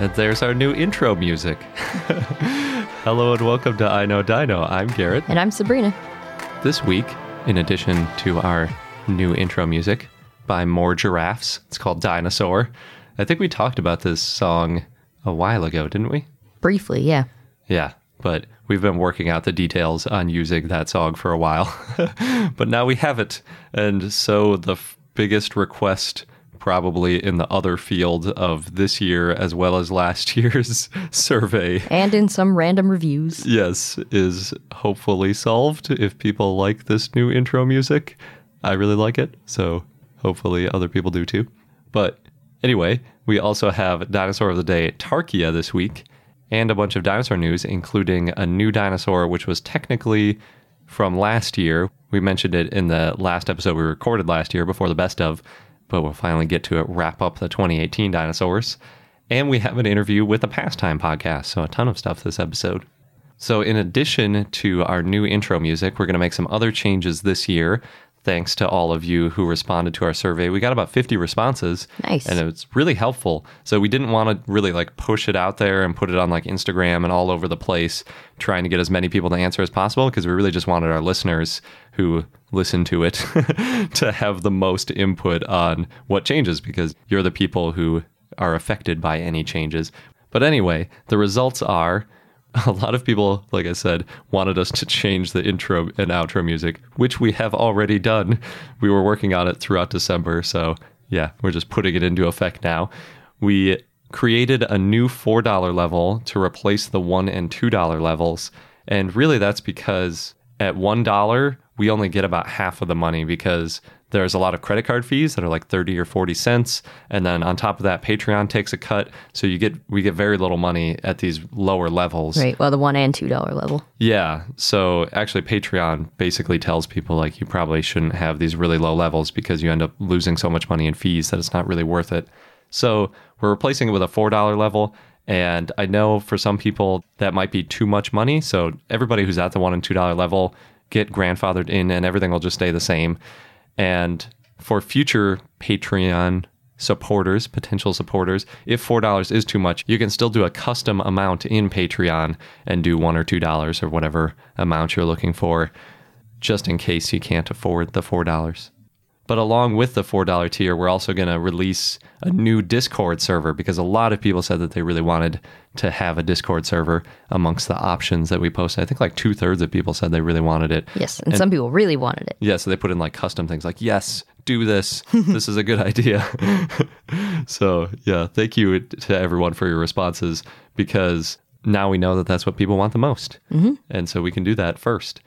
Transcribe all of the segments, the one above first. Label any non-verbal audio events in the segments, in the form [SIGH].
And there's our new intro music. [LAUGHS] Hello and welcome to I Know Dino. I'm Garrett. And I'm Sabrina. This week, in addition to our new intro music by More Giraffes, it's called Dinosaur. I think we talked about this song a while ago, didn't we? Briefly, yeah. Yeah, but we've been working out the details on using that song for a while. [LAUGHS] but now we have it. And so the f- biggest request probably in the other field of this year as well as last [LAUGHS] year's survey. And in some random reviews. Yes, is hopefully solved if people like this new intro music. I really like it, so hopefully other people do too. But anyway, we also have Dinosaur of the Day Tarchia this week and a bunch of dinosaur news, including a new dinosaur which was technically from last year. We mentioned it in the last episode we recorded last year before the best of, but we'll finally get to it, wrap up the 2018 dinosaurs. And we have an interview with a pastime podcast, so a ton of stuff this episode. So, in addition to our new intro music, we're going to make some other changes this year. Thanks to all of you who responded to our survey. We got about 50 responses. Nice. And it was really helpful. So, we didn't want to really like push it out there and put it on like Instagram and all over the place, trying to get as many people to answer as possible, because we really just wanted our listeners who listen to it [LAUGHS] to have the most input on what changes, because you're the people who are affected by any changes. But anyway, the results are [LAUGHS] a lot of people, like I said, wanted us to change the intro and outro music, which we have already done. We were working on it throughout December. So, yeah, we're just putting it into effect now. We created a new $4 level to replace the $1 and $2 levels. And really, that's because at $1, we only get about half of the money because there's a lot of credit card fees that are like 30 or 40 cents. And then on top of that patreon takes a cut. So you get we get very little money at these lower levels. Right. Well, the one and two dollar level. yeah. So actually patreon basically tells people like you probably shouldn't have these really low levels because you end up losing so much money in fees that it's not really worth it. So we're replacing it with a $4 level. And i know for some people that might be too much money. So everybody who's at the $1 and $2 level get grandfathered in and everything will just stay the same and for future Patreon supporters, potential supporters, if $4 is too much, you can still do a custom amount in Patreon and do 1 or $2 or whatever amount you're looking for, just in case you can't afford the $4. But along with the $4 tier, we're also going to release a new Discord server because a lot of people said that they really wanted to have a Discord server amongst the options that we posted. I think like two thirds of people said they really wanted it. Yes. And, some people really wanted it. Yeah, so they put in like custom things like, yes, do this. [LAUGHS] this is a good idea. [LAUGHS] so, yeah, thank you to everyone for your responses because now we know that that's what people want the most. Mm-hmm. And so we can do that first.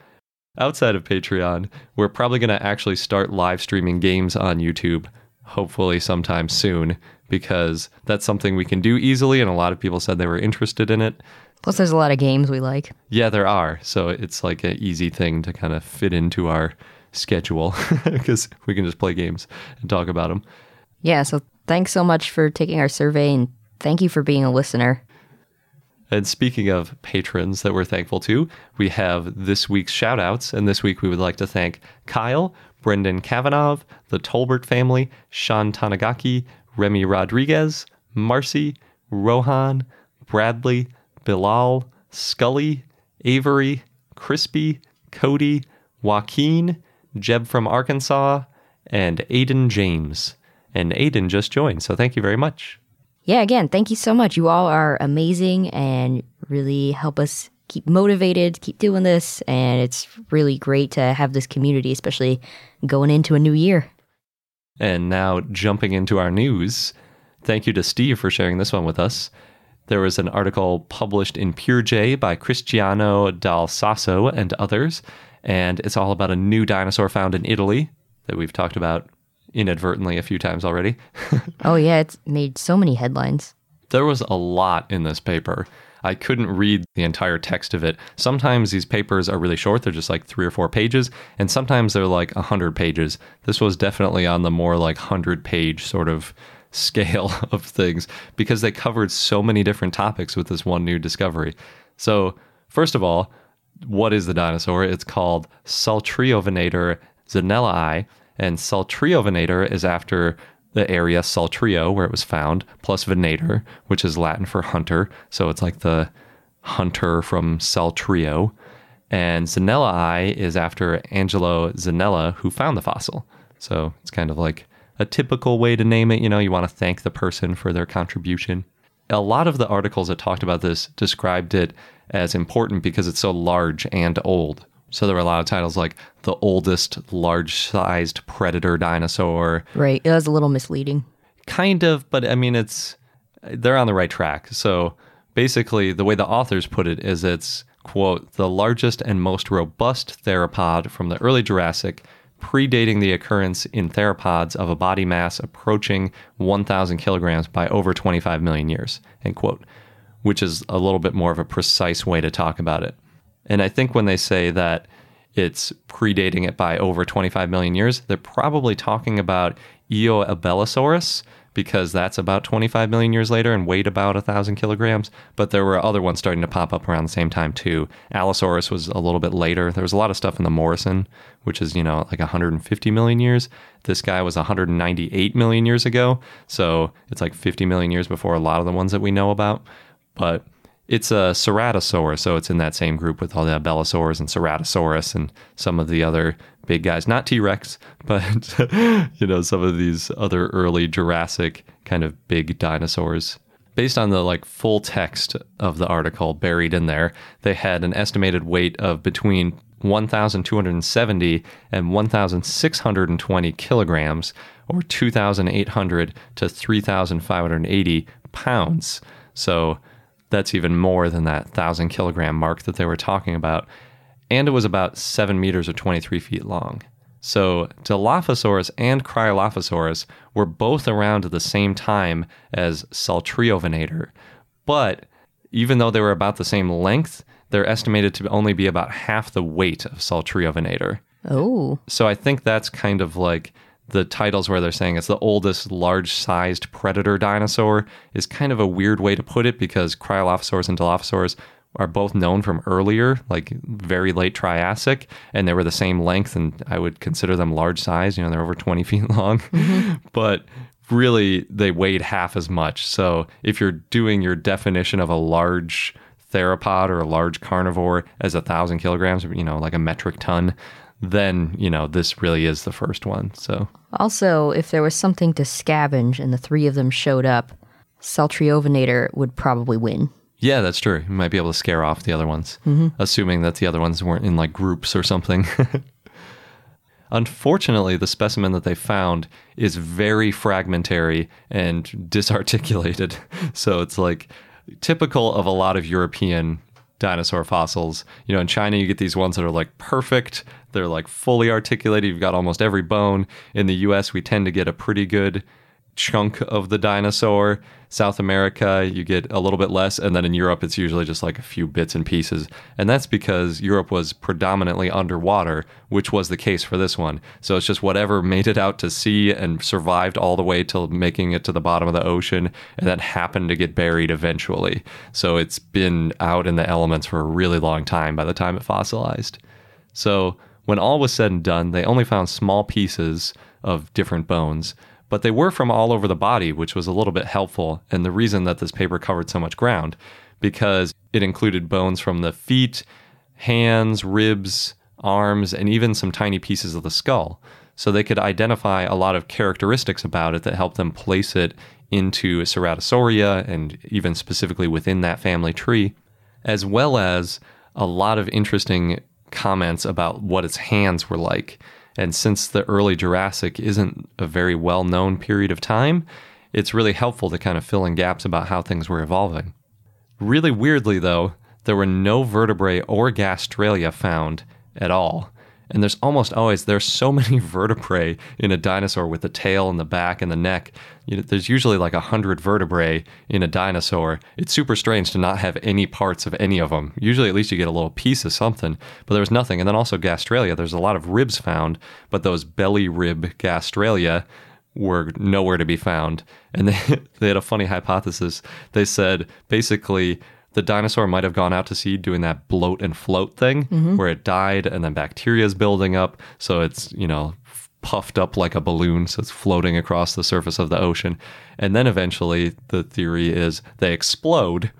Outside of Patreon, we're probably going to actually start live streaming games on YouTube, hopefully sometime soon, because that's something we can do easily. And a lot of people said they were interested in it. Plus, there's a lot of games we like. Yeah, there are. So it's like an easy thing to kind of fit into our schedule [LAUGHS] because we can just play games and talk about them. Yeah. So thanks so much for taking our survey and thank you for being a listener. And speaking of patrons that we're thankful to, we have this week's shout outs. And this week we would like to thank Kyle, Brendan Kavanagh, the Tolbert family, Sean Tanagaki, Remy Rodriguez, Marcy, Rohan, Bradley, Bilal, Scully, Avery, Crispy, Cody, Joaquin, Jeb from Arkansas, and Aiden James. And Aiden just joined, so thank you very much. Yeah, again, thank you so much. You all are amazing and really help us keep motivated, keep doing this. And it's really great to have this community, especially going into a new year. And now jumping into our news, thank you to Steve for sharing this one with us. There was an article published in PeerJ by Cristiano Dal Sasso and others, and it's all about a new dinosaur found in Italy that we've talked about inadvertently a few times already. [LAUGHS] oh, yeah, it's made so many headlines. There was a lot in this paper. I couldn't read the entire text of it. Sometimes these papers are really short, they're just like three or four pages, and sometimes they're like 100 pages. This was definitely on the more like 100 page sort of scale [LAUGHS] of things because they covered so many different topics with this one new discovery. So, first of all, what is the dinosaur? It's called Saltriovenator zanellai, and Saltriovenator is after the area Saltrio, where it was found, plus venator, which is Latin for hunter. So it's like the hunter from Saltrio. And Zanellai is after Angelo Zanella, who found the fossil. So it's kind of like a typical way to name it. You know, you want to thank the person for their contribution. A lot of the articles that talked about this described it as important because it's so large and old. So there were a lot of titles like the oldest large sized predator dinosaur. Right. It was a little misleading. Kind of, but I mean, it's, they're on the right track. So basically, the way the authors put it is it's, quote, the largest and most robust theropod from the early Jurassic, predating the occurrence in theropods of a body mass approaching 1,000 kilograms by over 25 million years, end quote, which is a little bit more of a precise way to talk about it. And I think when they say that it's predating it by over 25 million years, they're probably talking about Eoabelisaurus because that's about 25 million years later and weighed about 1,000 kilograms. But there were other ones starting to pop up around the same time too. Allosaurus was a little bit later. There was a lot of stuff in the Morrison, which is, you know, like 150 million years. This guy was 198 million years ago. So it's like 50 million years before a lot of the ones that we know about. But it's a ceratosaur, so it's in that same group with all the Abelisaurs and Ceratosaurus and some of the other big guys. Not T Rex, [LAUGHS] but you know some of these other early Jurassic kind of big dinosaurs. Based on the like full text of the article buried in there, they had an estimated weight of between 1,270 and 1,620 kilograms, or 2,800 to 3,580 pounds. So that's even more than that thousand kilogram mark that they were talking about. And it was about seven meters or 23 feet long. So Dilophosaurus and Cryolophosaurus were both around at the same time as Saltriovenator. But even though they were about the same length, they're estimated to only be about half the weight of Saltriovenator. Oh. So I think that's kind of like the titles where they're saying it's the oldest large sized predator dinosaur is kind of a weird way to put it because cryolophosaurs and Dilophosaurus are both known from earlier, like very late Triassic, and they were the same length, and I would consider them large size. You know, they're over 20 [LAUGHS] feet long, mm-hmm. but really they weighed half as much. So if you're doing your definition of a large theropod or a large carnivore as a thousand kilograms, you know, like a metric ton, then you know this really is the first one. So also, if there was something to scavenge and the three of them showed up, Saltriovenator would probably win. Yeah, that's true. You might be able to scare off the other ones, mm-hmm. assuming that the other ones weren't in like groups or something. [LAUGHS] Unfortunately, the specimen that they found is very fragmentary and [LAUGHS] disarticulated. So it's like typical of a lot of European dinosaur fossils. You know, in China, you get these ones that are like perfect. They're like fully articulated. You've got almost every bone. In the US, we tend to get a pretty good chunk of the dinosaur. South America, you get a little bit less. And then in Europe, it's usually just like a few bits and pieces. And that's because Europe was predominantly underwater, which was the case for this one. So it's just whatever made it out to sea and survived all the way till making it to the bottom of the ocean and that happened to get buried eventually. So it's been out in the elements for a really long time by the time it fossilized. So when all was said and done, they only found small pieces of different bones, but they were from all over the body, which was a little bit helpful. And the reason that this paper covered so much ground, because it included bones from the feet, hands, ribs, arms, and even some tiny pieces of the skull. So they could identify a lot of characteristics about it that helped them place it into Ceratosauria and even specifically within that family tree, as well as a lot of interesting comments about what its hands were like. And since the early Jurassic isn't a very well known period of time, it's really helpful to kind of fill in gaps about how things were evolving. Really weirdly, though, there were no vertebrae or gastralia found at all. And there's almost always there's so [LAUGHS] many vertebrae in a dinosaur with the tail and the back and the neck. You know, there's usually like a hundred vertebrae in a dinosaur. It's super strange to not have any parts of any of them. Usually, at least you get a little piece of something, but there was nothing. And then also gastralia. There's a lot of ribs found, but those belly rib gastralia were nowhere to be found. And [LAUGHS] they they had a funny hypothesis. They said basically the dinosaur might have gone out to sea doing that bloat and float thing mm-hmm. where it died and then bacteria is building up. So it's, you know, puffed up like a balloon. So it's floating across the surface of the ocean. And then eventually the theory is they explode.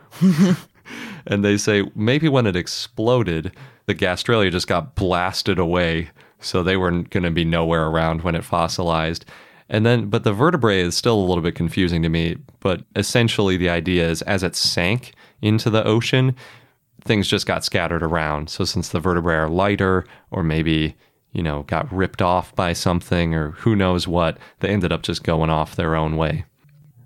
[LAUGHS] and they say maybe when it exploded, the gastralia just got blasted away. So they weren't going to be nowhere around when it fossilized. And then, but the vertebrae is still a little bit confusing to me. But essentially, the idea is as it sank into the ocean, things just got scattered around. So, since the vertebrae are lighter, or maybe, you know, got ripped off by something, or who knows what, they ended up just going off their own way.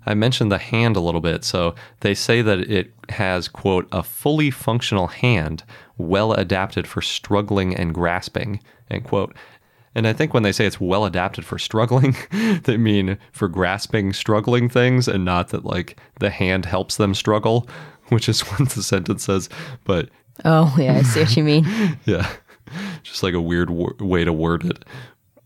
I mentioned the hand a little bit. So, they say that it has, quote, a fully functional hand, well adapted for struggling and grasping, end quote. And I think when they say it's well adapted for struggling, [LAUGHS] they mean for grasping struggling things and not that like the hand helps them struggle, which is [LAUGHS] what the sentence says. But Oh, yeah, I see what you mean. [LAUGHS] yeah, just like a weird w- way to word it.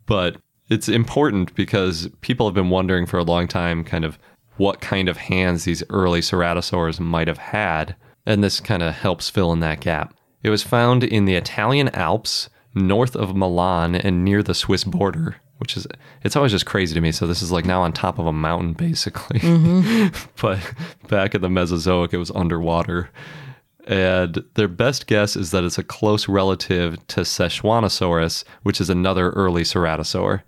But it's important because people have been wondering for a long time kind of what kind of hands these early ceratosaurs might have had. And this kind of helps fill in that gap. It was found in the Italian Alps north of Milan and near the Swiss border, which is it's always just crazy to me. So this is like now on top of a mountain basically. Mm-hmm. [LAUGHS] but back in the Mesozoic it was underwater. And their best guess is that it's a close relative to Szechuanosaurus, which is another early ceratosaur.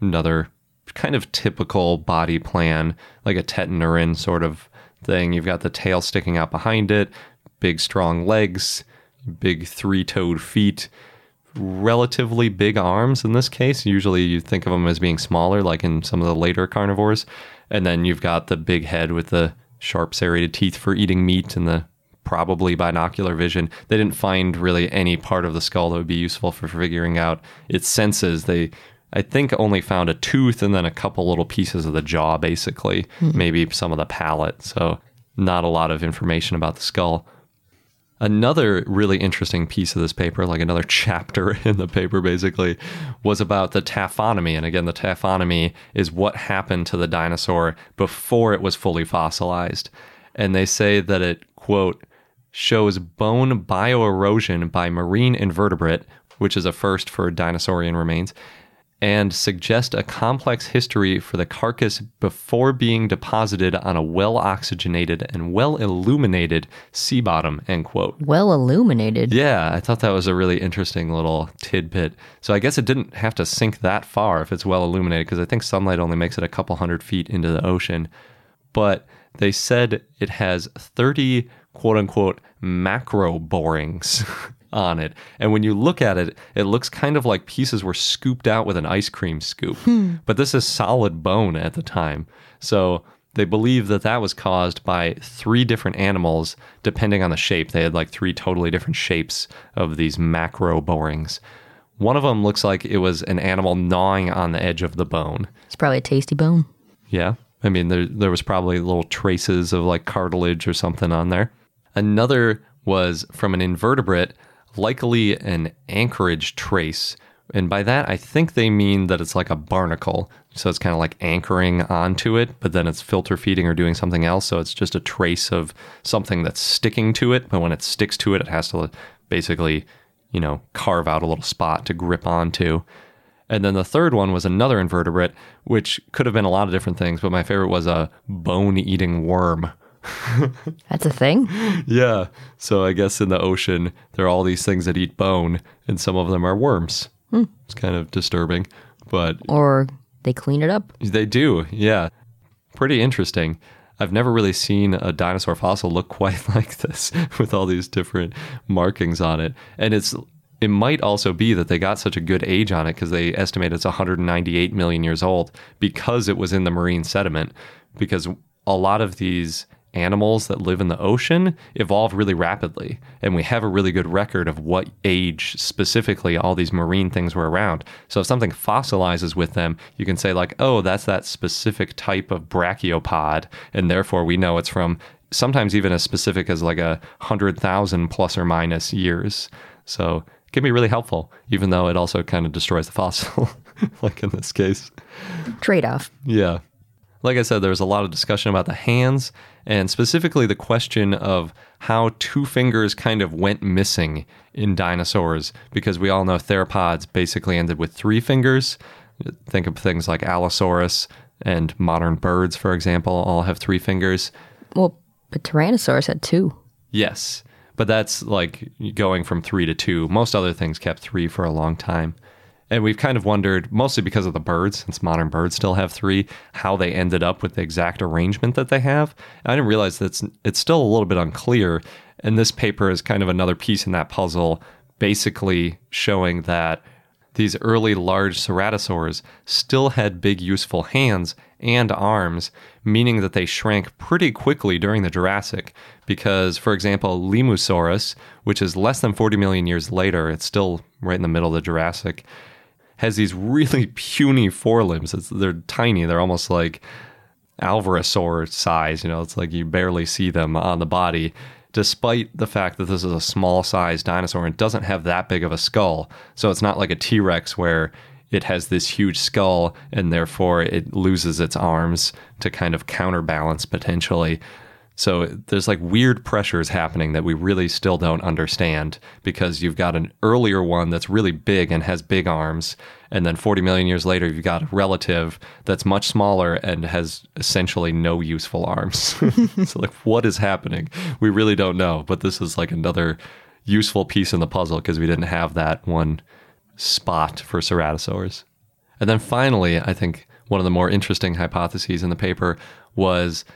Another kind of typical body plan, like a tetanurine sort of thing. You've got the tail sticking out behind it, big strong legs, big three-toed feet, relatively big arms in this case. Usually you think of them as being smaller, like in some of the later carnivores. And then you've got the big head with the sharp serrated teeth for eating meat and the probably binocular vision. They didn't find really any part of the skull that would be useful for figuring out its senses. They I think only found a tooth and then a couple little pieces of the jaw basically, hmm. maybe some of the palate. So not a lot of information about the skull. Another really interesting piece of this paper, like another [LAUGHS] chapter in the paper basically, was about the taphonomy. And again, the taphonomy is what happened to the dinosaur before it was fully fossilized. And they say that it, quote, shows bone bioerosion by marine invertebrate, which is a first for dinosaurian remains, and suggest a complex history for the carcass before being deposited on a well oxygenated and well illuminated sea bottom, end quote. Well illuminated. Yeah, I thought that was a really interesting little tidbit. So I guess it didn't have to sink that far if it's well illuminated, because I think sunlight only makes it a couple hundred feet into the ocean. But they said it has 30 quote unquote macro borings [LAUGHS] on it. And when you look at it, it looks kind of like pieces were scooped out with an ice cream scoop. Hmm. But this is solid bone at the time. So they believe that that was caused by three different animals, depending on the shape. They had like three totally different shapes of these macro borings. One of them looks like it was an animal gnawing on the edge of the bone. It's probably a tasty bone. Yeah. I mean, there, there was probably little traces of like cartilage or something on there. Another was from an invertebrate, likely an anchorage trace. And by that, I think they mean that it's like a barnacle. So it's kind of like anchoring onto it, but then it's filter feeding or doing something else. So it's just a trace of something that's sticking to it. But when it sticks to it, it has to basically, you know, carve out a little spot to grip onto. And then the third one was another invertebrate, which could have been a lot of different things, but my favorite was a bone eating worm, [LAUGHS] That's a thing. Yeah. So I guess in the ocean, there are all these things that eat bone, and some of them are worms. Hmm. It's kind of disturbing, but Or they clean it up. they do. Yeah. Pretty interesting. I've never really seen a dinosaur fossil look [LAUGHS] quite like this with all these different markings on it. And it's it might also be that they got such a good age on it because they estimate it's 198 million years old because it was in the marine sediment. Because a lot of these animals that live in the ocean evolve really rapidly. And we have a really good record of what age specifically all these marine things were around. So if something fossilizes with them, you can say, like, oh, that's that specific type of brachiopod. And therefore we know it's from sometimes even as specific as like a hundred thousand plus or minus years. So it can be really helpful, even though it also kind of destroys the fossil, [LAUGHS] like in this case. Trade off. Yeah. Like I said, there was a lot of discussion about the hands and specifically the question of how two fingers kind of went missing in dinosaurs because we all know theropods basically ended with three fingers. Think of things like Allosaurus and modern birds, for example, all have three fingers. Well, but Tyrannosaurus had two. Yes, but that's like going from three to two. Most other things kept three for a long time. And we've kind of wondered, mostly because of the birds, since modern birds still have three, how they ended up with the exact arrangement that they have. I didn't realize that it's, it's still a little bit unclear. And this paper is kind of another piece in that puzzle, basically showing that these early large ceratosaurs still had big useful hands and arms, meaning that they shrank pretty quickly during the Jurassic. Because, for example, Limusaurus, which is less than 40 million years later, it's still right in the middle of the Jurassic, has these really [LAUGHS] puny forelimbs. It's, they're tiny, they're almost like Alvarezsaur size. You know, it's like you barely see them on the body, despite the fact that this is a small sized dinosaur and doesn't have that big of a skull. So it's not like a T Rex where it has this huge skull and therefore it loses its arms to kind of counterbalance potentially. So there's like weird pressures happening that we really still don't understand because you've got an earlier one that's really big and has big arms. And then 40 million years later, you've got a relative that's much smaller and has essentially no useful arms. [LAUGHS] so, like, what is happening? We really don't know. But this is like another useful piece in the puzzle because we didn't have that one spot for ceratosaurs. And then finally, I think one of the more interesting hypotheses in the paper was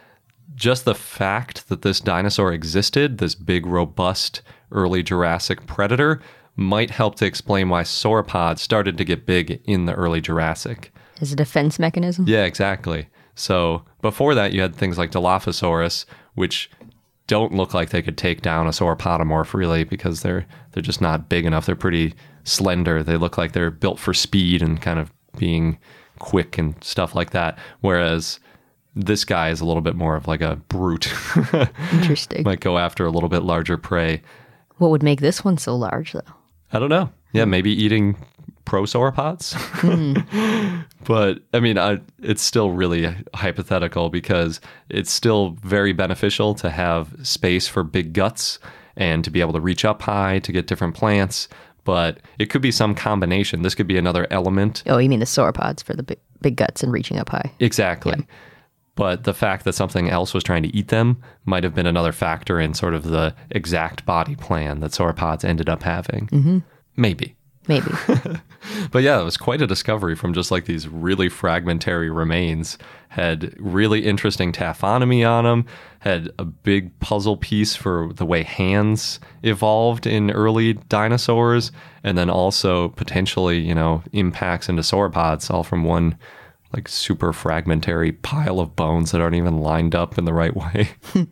just the fact that this dinosaur existed, this big, robust, early Jurassic predator, might help to explain why sauropods started to get big in the early Jurassic. As a defense mechanism. Yeah, exactly. So before that, you had things like Dilophosaurus, which don't look like they could take down a sauropodomorph really because they're they're just not big enough. They're pretty slender. They look like they're built for speed and kind of being quick and stuff like that. Whereas this guy is a little bit more of like a brute. [LAUGHS] Interesting. Might go after a little bit larger prey. what would make this one so large, though? I don't know. Yeah, maybe eating prosauropods. [LAUGHS] but I mean, I, it's still really hypothetical because it's still very beneficial to have space for big guts and to be able to reach up high to get different plants. But it could be some combination. This could be another element. Oh, you mean the sauropods for the big, big guts and reaching up high? Exactly. But the fact that something else was trying to eat them might have been another factor in sort of the exact body plan that sauropods ended up having. Mm-hmm. Maybe. Maybe. [LAUGHS] But yeah, it was quite a discovery from just like these really fragmentary remains. Had really interesting taphonomy on them, had a big puzzle piece for the way hands evolved in early dinosaurs, and then also potentially, you know, impacts into sauropods all from one like super fragmentary pile of bones that aren't even lined up in the right way. [LAUGHS] and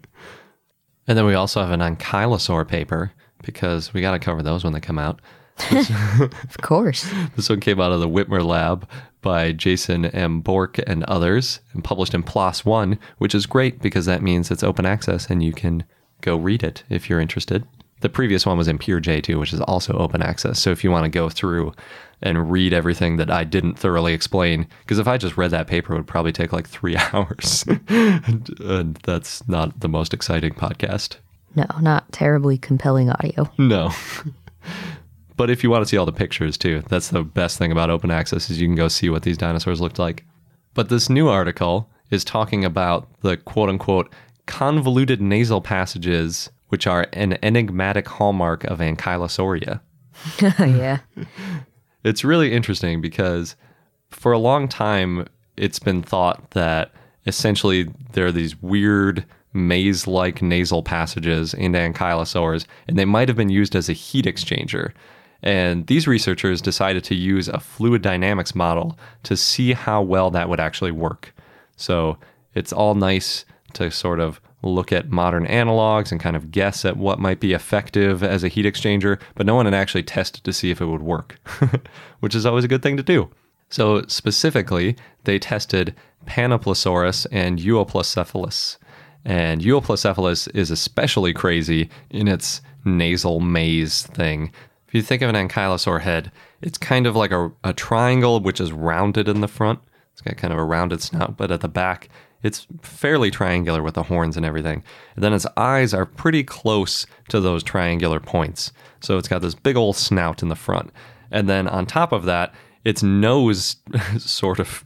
then we also have an ankylosaur paper because we got to cover those when they come out. [LAUGHS] of course. [LAUGHS] This one came out of the Whitmer lab by Jason M. Bourke and others and published in PLOS One, which is great because that means it's open access and you can go read it if you're interested. The previous one was in PeerJ too, which is also open access. So if you want to go through and read everything that I didn't thoroughly explain, because if I just read that paper, it would probably take like three [LAUGHS] hours. and, and that's not the most exciting podcast. No, not terribly compelling audio. No. but if you want to see all the pictures too, that's the best thing about open access is you can go see what these dinosaurs looked like. But this new article is talking about the quote unquote convoluted nasal passages, which are an enigmatic hallmark of ankylosauria. [LAUGHS] yeah. [LAUGHS] It's really interesting because for a long time, it's been thought that essentially there are these weird maze like nasal passages in ankylosaurs, and they might have been used as a heat exchanger. And these researchers decided to use a fluid dynamics model to see how well that would actually work. So it's all nice to sort of look at modern analogs and kind of guess at what might be effective as a heat exchanger, but no one had actually tested to see if it would work, [LAUGHS] which is always a good thing to do. So, specifically, they tested Panoplosaurus and Euoplocephalus. And Euoplocephalus is especially crazy in its nasal maze thing. If you think of an ankylosaur head, it's kind of like a, a triangle which is rounded in the front. It's got kind of a rounded snout, but at the back, it's fairly triangular with the horns and everything. And then its eyes are pretty close to those triangular points. So it's got this big old snout in the front. And then on top of that, its nose, [LAUGHS] sort of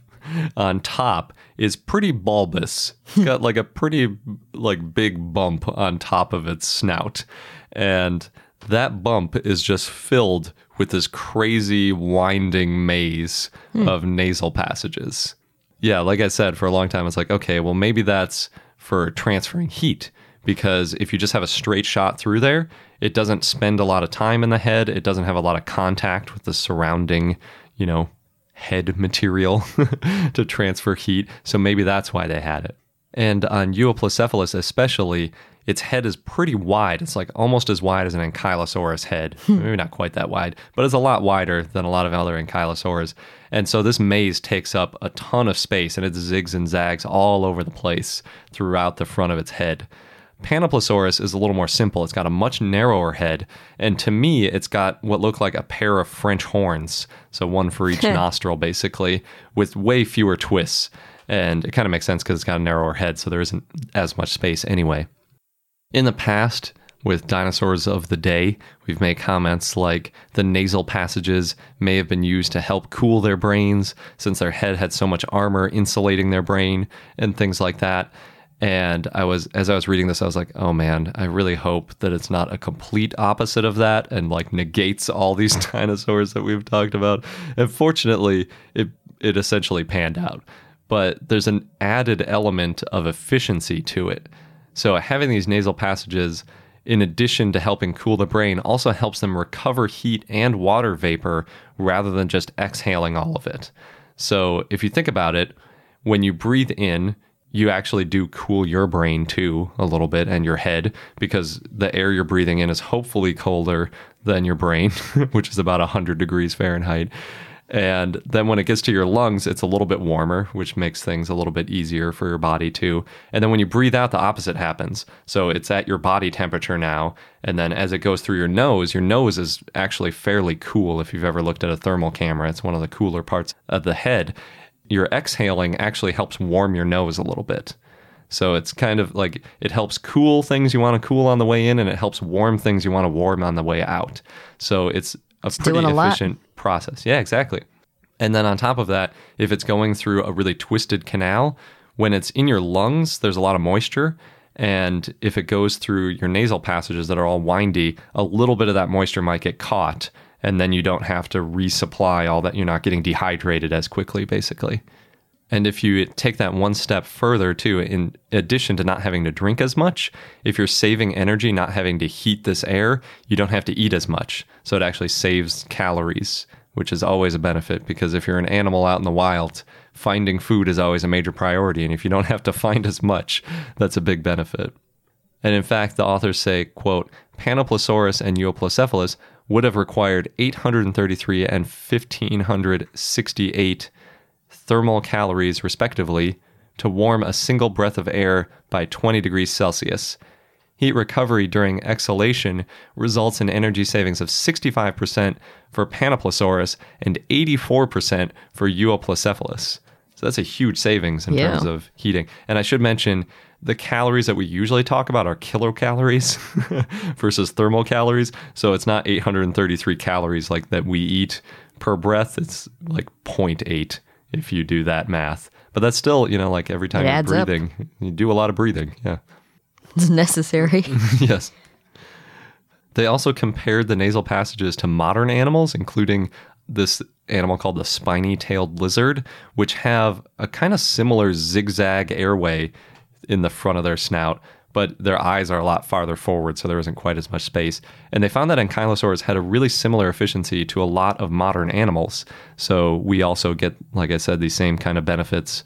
on top, is pretty bulbous. It's got like a pretty like big bump on top of its snout. And that bump is just filled with this crazy winding maze hmm. of nasal passages yeah, like I said, for a long time, it's like, okay, well, maybe that's for transferring heat because if you just have a straight shot through there, it doesn't spend a lot of time in the head. It doesn't have a lot of contact with the surrounding, you know, head material [LAUGHS] to transfer heat. So maybe that's why they had it. And on Euoplocephalus, especially, its head is pretty wide. It's like almost as wide as an ankylosaurus head. Hmm. Maybe not quite that wide, but it's a lot wider than a lot of other ankylosaurs. And so this maze takes up a ton of space and it zigs and zags all over the place throughout the front of its head. Panoplosaurus is a little more simple. It's got a much narrower head, and to me, it's got what look like a pair of French horns, so one for each [LAUGHS] nostril, basically, with way fewer twists. And it kind of makes sense because it's got a narrower head, so there isn't as much space anyway. In the past, with dinosaurs of the day, we've made comments like the nasal passages may have been used to help cool their brains since their head had so much armor insulating their brain and things like that. And I was, as I was reading this, I was like, oh man, I really hope that it's not a complete opposite of that and like negates all these [LAUGHS] dinosaurs that we've talked about. And fortunately, it, it essentially panned out. But there's an added element of efficiency to it so having these nasal passages, in addition to helping cool the brain, also helps them recover heat and water vapor rather than just exhaling all of it. So if you think about it, when you breathe in, you actually do cool your brain too a little bit and your head because the air you're breathing in is hopefully colder than your brain, [LAUGHS] which is about 100 degrees Fahrenheit. And then when it gets to your lungs, it's a little bit warmer, which makes things a little bit easier for your body too. And then when you breathe out, the opposite happens. So it's at your body temperature now. And then as it goes through your nose, your nose is actually fairly cool. If you've ever looked at a thermal camera, it's one of the cooler parts of the head. Your exhaling actually helps warm your nose a little bit. So it's kind of like it helps cool things you want to cool on the way in and it helps warm things you want to warm on the way out. So it's a It's pretty a lot. efficient process. Yeah, exactly. And then on top of that, if it's going through a really twisted canal, when it's in your lungs, there's a lot of moisture. And if it goes through your nasal passages that are all windy, a little bit of that moisture might get caught. And then you don't have to resupply all that. You're not getting dehydrated as quickly, basically. And if you take that one step further, too, in addition to not having to drink as much, if you're saving energy, not having to heat this air, you don't have to eat as much. So it actually saves calories, which is always a benefit because if you're an animal out in the wild, finding food is always a major priority. And if you don't have to find as much, that's a big benefit. And in fact, the authors say, quote, Panoplosaurus and Euoplocephalus would have required 833 and 1568 thermal calories, respectively, to warm a single breath of air by 20 degrees Celsius. Heat recovery during exhalation results in energy savings of 65% for Panoplosaurus and 84% for Euoplocephalus. So that's a huge savings in Yeah. terms of heating. And I should mention the calories that we usually talk about are kilocalories [LAUGHS] versus thermal calories. So it's not 833 calories like that we eat per breath. It's like 0.8 if you do that math. But that's still, you know, like every time It you're adds up. breathing, you do a lot of breathing. Yeah. It's necessary. [LAUGHS] yes. They also compared the nasal passages to modern animals, including this animal called the spiny tailed lizard, which have a kind of similar zigzag airway in the front of their snout, but their eyes are a lot farther forward, so there isn't quite as much space. And they found that ankylosaurs had a really similar efficiency to a lot of modern animals. So we also get, like I said, these same kind of benefits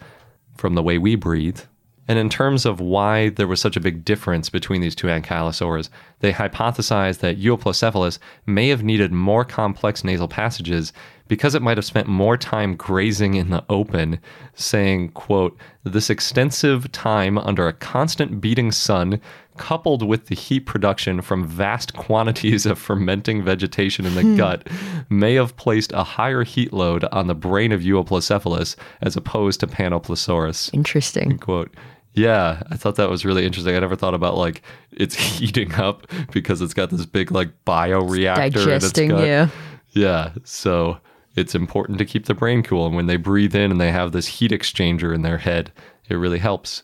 from the way we breathe. And in terms of why there was such a big difference between these two ankylosaurs, they hypothesized that Euoplocephalus may have needed more complex nasal passages because it might have spent more time grazing in the open, saying, quote, this extensive time under a constant beating sun, coupled with the heat production from vast [LAUGHS] quantities of fermenting vegetation in the hmm. gut, may have placed a higher heat load on the brain of Euoplocephalus as opposed to Panoplosaurus. Interesting. Quote. Yeah, I thought that was really interesting. I never thought about like it's [LAUGHS] heating up because it's got this big like bioreactor Digesting, in its gut. yeah. Yeah, so it's important to keep the brain cool. And when they breathe in and they have this heat exchanger in their head, it really helps.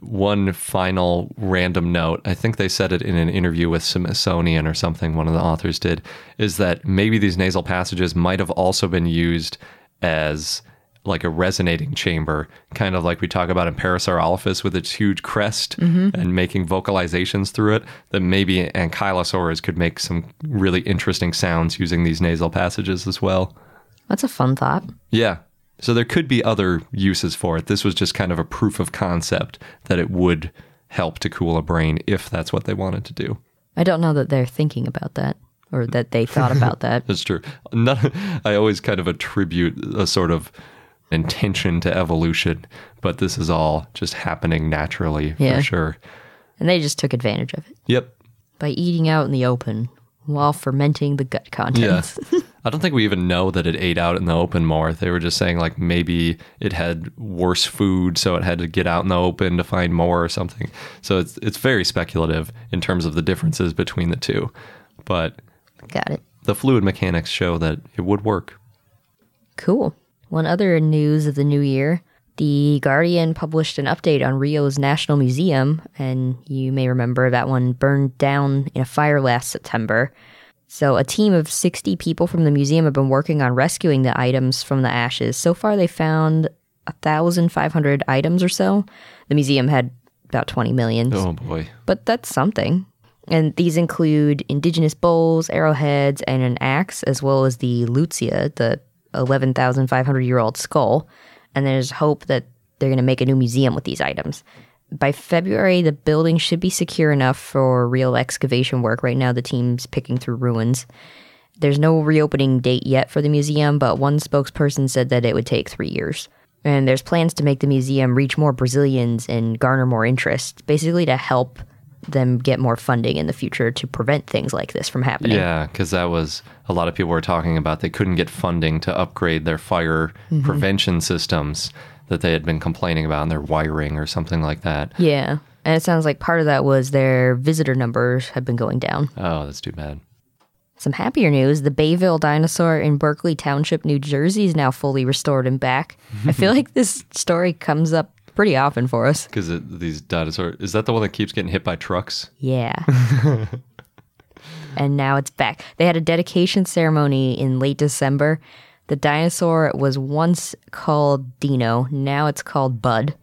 One final random note, I think they said it in an interview with Smithsonian or something, one of the authors did, is that maybe these nasal passages might have also been used as like a resonating chamber, kind of like we talk about in Parasaurolophus with its huge crest mm-hmm. and making vocalizations through it, that maybe ankylosaurs could make some really interesting sounds using these nasal passages as well. That's a fun thought. Yeah. So there could be other uses for it. This was just kind of a proof of concept that it would help to cool a brain if that's what they wanted to do. I don't know that they're thinking about that or that they thought [LAUGHS] about that. That's true. Not, I always kind of attribute a sort of intention to evolution, but this is all just happening naturally Yeah. for sure. And they just took advantage of it Yep. by eating out in the open while fermenting the gut contents. Yeah. [LAUGHS] I don't think we even know that it ate out in the open more. They were just saying like maybe it had worse food, so it had to get out in the open to find more or something. So it's it's very speculative in terms of the differences between the two. But Got it. the fluid mechanics show that it would work. Cool. One other news of the new year The Guardian published an update on Rio's National Museum, and you may remember that one burned down in a fire last September. So, a team of 60 people from the museum have been working on rescuing the items from the ashes. So far, they found 1,500 items or so. The museum had about 20 million Oh boy. but that's something. And these include indigenous bowls, arrowheads, and an axe, as well as the Luzia, the 11,500 year old skull. And there's hope that they're going to make a new museum with these items. By February, the building should be secure enough for real excavation work. Right now, the team's picking through ruins. There's no reopening date yet for the museum, but one spokesperson said that it would take three years. And there's plans to make the museum reach more Brazilians and garner more interest, basically to help them get more funding in the future to prevent things like this from happening. Yeah, because that was a lot of people were talking about. They couldn't get funding to upgrade their fire Mm-hmm. prevention systems that they had been complaining about in their wiring or something like that. Yeah. And it sounds like part of that was their visitor numbers had been going down. Oh, that's too bad. Some happier news the Bayville dinosaur in Berkeley Township, New Jersey is now fully restored and back. I feel like this story comes up pretty often for us. Because these dinosaurs is that the one that keeps getting hit by trucks? Yeah. [LAUGHS] and now it's back. They had a dedication ceremony in late December. The dinosaur was once called Dino, now it's called Bud,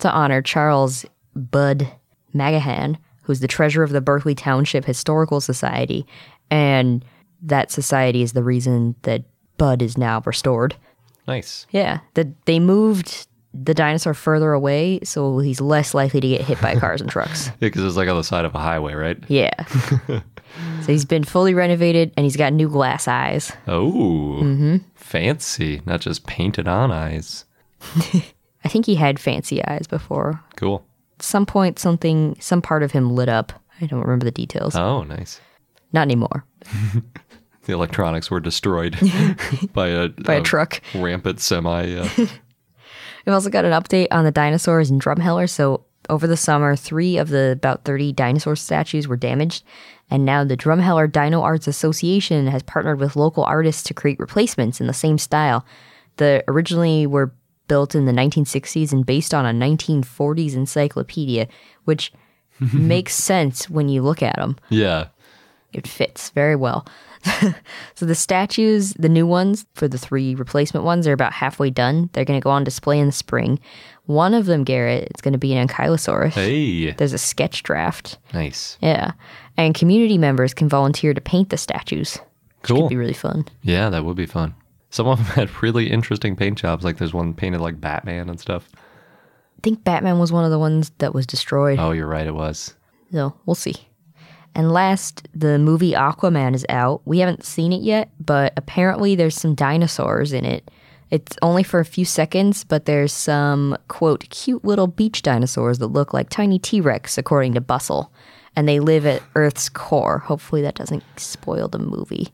to honor Charles Bud Magahan, who's the treasurer of the Berkeley Township Historical Society. And that society is the reason that Bud is now restored. Nice. Yeah, that they moved the dinosaur further away so he's less likely to get hit by cars and trucks. [LAUGHS] Yeah, because it's like on the side of a highway, right? Yeah. [LAUGHS] so he's been fully renovated and he's got new glass eyes. Oh, Mm-hmm. fancy! Not just painted on eyes. [LAUGHS] I think he had fancy eyes before. Cool. At some point, something, some part of him lit up. I don't remember the details. Oh, nice. Not anymore. [LAUGHS] The electronics were destroyed [LAUGHS] by a By a truck. rampant semi. Uh, We've also got an update on the dinosaurs in Drumheller. So over the summer, three of the about 30 dinosaur statues were damaged. And now the Drumheller Dino Arts Association has partnered with local artists to create replacements in the same style. The originally were built in the 1960s and based on a 1940s encyclopedia, which [LAUGHS] makes sense when you look at them. Yeah. It fits very well. [LAUGHS] so the statues, the new ones for the three replacement ones, are about halfway done. They're going to go on display in the spring. One of them, Garrett, is going to be an Ankylosaurus. Hey. There's a sketch draft. Nice. Yeah. And community members can volunteer to paint the statues. Cool. could be really fun. Yeah, that would be fun. Some of them [LAUGHS] had really interesting paint jobs. Like there's one painted like Batman and stuff. I think Batman was one of the ones that was destroyed. Oh, you're right. It was. So we'll see. And last, the movie Aquaman is out. We haven't seen it yet, but apparently there's some dinosaurs in it. It's only for a few seconds, but there's some, quote, cute little beach dinosaurs that look like tiny T Rex, according to Bustle. And they live at Earth's core. Hopefully that doesn't spoil the movie.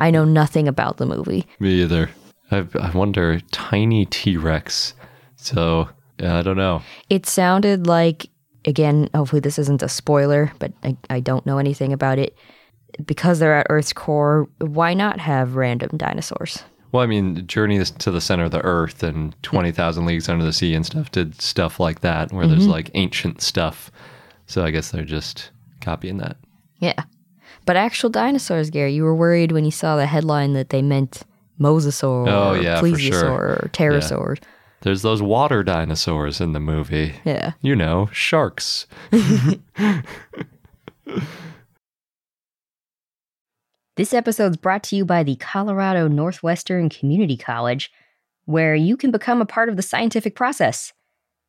I know nothing about the movie. Me either. I, I wonder, tiny T Rex. So, yeah, I don't know. It sounded like, again, hopefully this isn't a spoiler, but I, I don't know anything about it. Because they're at Earth's core, why not have random dinosaurs? Well, I mean, Journey to the Center of the Earth and 20,000 Leagues Under the Sea and stuff did stuff like that, where there's mm-hmm. like ancient stuff. So I guess they're just copying that. Yeah. But actual dinosaurs, Gary, you were worried when you saw the headline that they meant mosasaur Oh, or yeah, plesiosaur sure. or pterosaur. There's those water dinosaurs in the movie. Yeah. You know, sharks. [LAUGHS] This episode's brought to you by the Colorado Northwestern Community College, where you can become a part of the scientific process.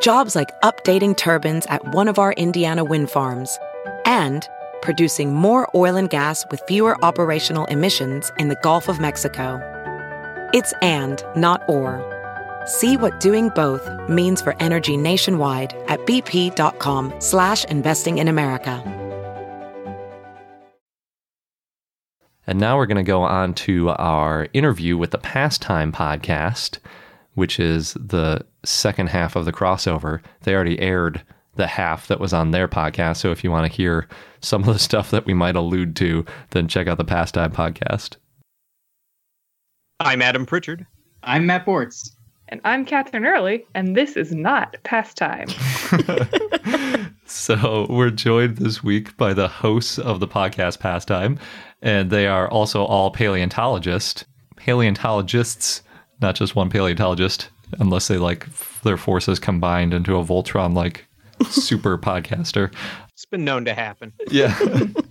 Jobs like updating turbines at one of our Indiana wind farms and producing more oil and gas with fewer operational emissions in the Gulf of Mexico. It's and, not or. See what doing both means for energy nationwide at bp.com slash investing in America. And now we're going to go on to our interview with the Pastime podcast, which is the second half of the crossover. They already aired the half that was on their podcast. So if you want to hear some of the stuff that we might allude to, then check out the Pastime podcast. I'm Adam Pritchard. I'm Matt Borths. And I'm Catherine Early, and this is not pastime. [LAUGHS] [LAUGHS] So we're joined this week by the hosts of the podcast Pastime, and they are also all paleontologists. Paleontologists, not just one paleontologist, unless they like f- their forces combined into a Voltron like [LAUGHS] super podcaster. It's been known to happen. Yeah.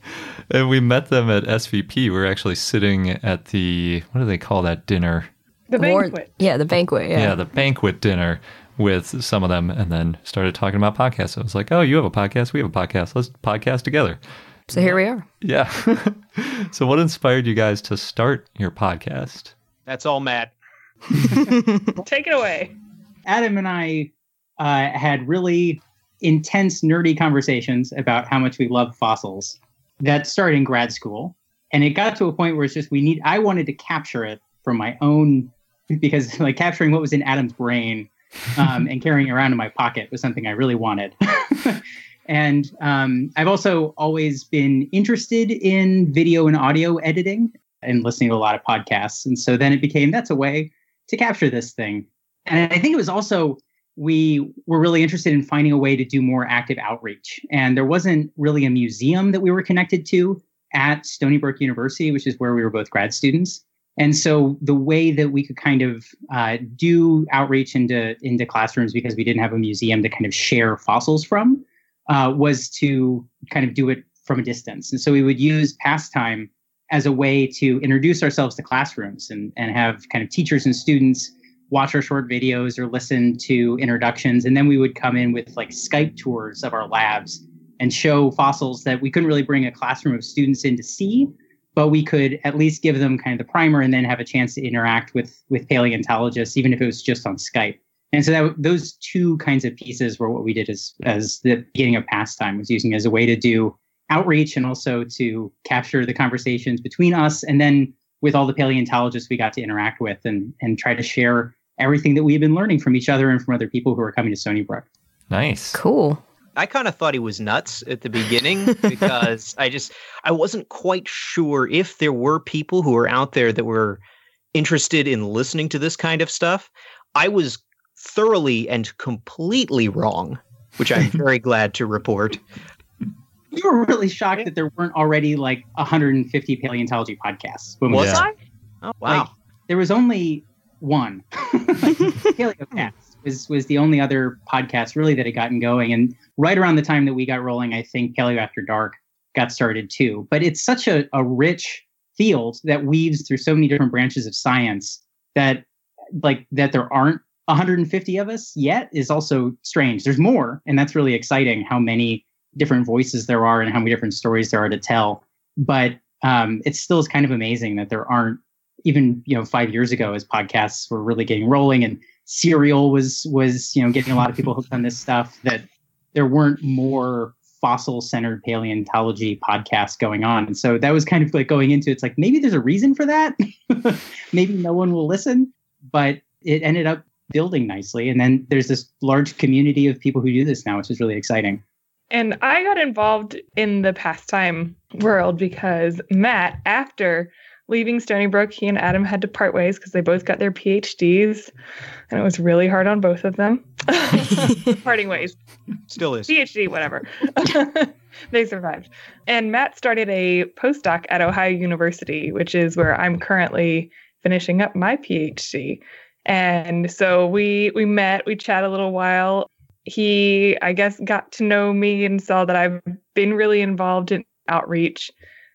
[LAUGHS] and we met them at SVP. We were actually sitting at the what do they call that dinner? The Award- banquet. Yeah, the banquet. Yeah. yeah, the banquet dinner with some of them and then started talking about podcasts. So I was like, oh, you have a podcast? We have a podcast. Let's podcast together. So here we are. Yeah. [LAUGHS] so what inspired you guys to start your podcast? That's all Matt. [LAUGHS] Take it away. Adam and I uh, had really intense, nerdy conversations about how much we love fossils that started in grad school. And it got to a point where it's just we need, I wanted to capture it from my own, because [LAUGHS] like capturing what was in Adam's brain um, and carrying it around in my pocket was something I really wanted. [LAUGHS] and um, I've also always been interested in video and audio editing and listening to a lot of podcasts. And so then it became that's a way to capture this thing. And I think it was also we were really interested in finding a way to do more active outreach. And there wasn't really a museum that we were connected to at Stony Brook University, which is where we were both grad students. And so the way that we could kind of uh, do outreach into into classrooms because we didn't have a museum to kind of share fossils from uh, was to kind of do it from a distance. And so we would use pastime as a way to introduce ourselves to classrooms and, and have kind of teachers and students watch our short videos or listen to introductions. And then we would come in with like Skype tours of our labs and show fossils that we couldn't really bring a classroom of students in to see, but we could at least give them kind of the primer and then have a chance to interact with with paleontologists, even if it was just on Skype. And so that those two kinds of pieces were what we did as as the beginning of pastime was using as a way to do outreach and also to capture the conversations between us and then with all the paleontologists we got to interact with and and try to share everything that we've been learning from each other and from other people who are coming to Stony Brook. Nice. Cool. I kind of thought he was nuts at the beginning [LAUGHS] because I just I wasn't quite sure if there were people who were out there that were interested in listening to this kind of stuff. I was thoroughly and completely wrong, which I'm [LAUGHS] very glad to report. We were really shocked that there weren't already like 150 paleontology podcasts. When Was started. I? Oh wow. Like, there was only one. [LAUGHS] [LAUGHS] Paleocast was was the only other podcast really that had gotten going, and right around the time that we got rolling, I think Paleo After Dark got started too. But it's such a, a rich field that weaves through so many different branches of science that like that there aren't 150 of us yet is also strange. There's more, and that's really exciting. How many different voices there are and how many different stories there are to tell. But um, it still is kind of amazing that there aren't even you know five years ago as podcasts were really getting rolling and serial was was you know getting a lot of people hooked on this stuff that there weren't more fossil centered paleontology podcasts going on. And so that was kind of like going into it's like maybe there's a reason for that. [LAUGHS] Maybe no one will listen. But it ended up building nicely. And then there's this large community of people who do this now which is really exciting And I got involved in the pastime world because Matt, after leaving Stony Brook, he and Adam had to part ways because they both got their PhDs, and it was really hard on both of them. [LAUGHS] Parting ways. Still is. PhD, whatever. [LAUGHS] they survived. And Matt started a postdoc at Ohio University, which is where I'm currently finishing up my PhD. And so we we met, we chat a little while. He, I guess, got to know me and saw that I've been really involved in outreach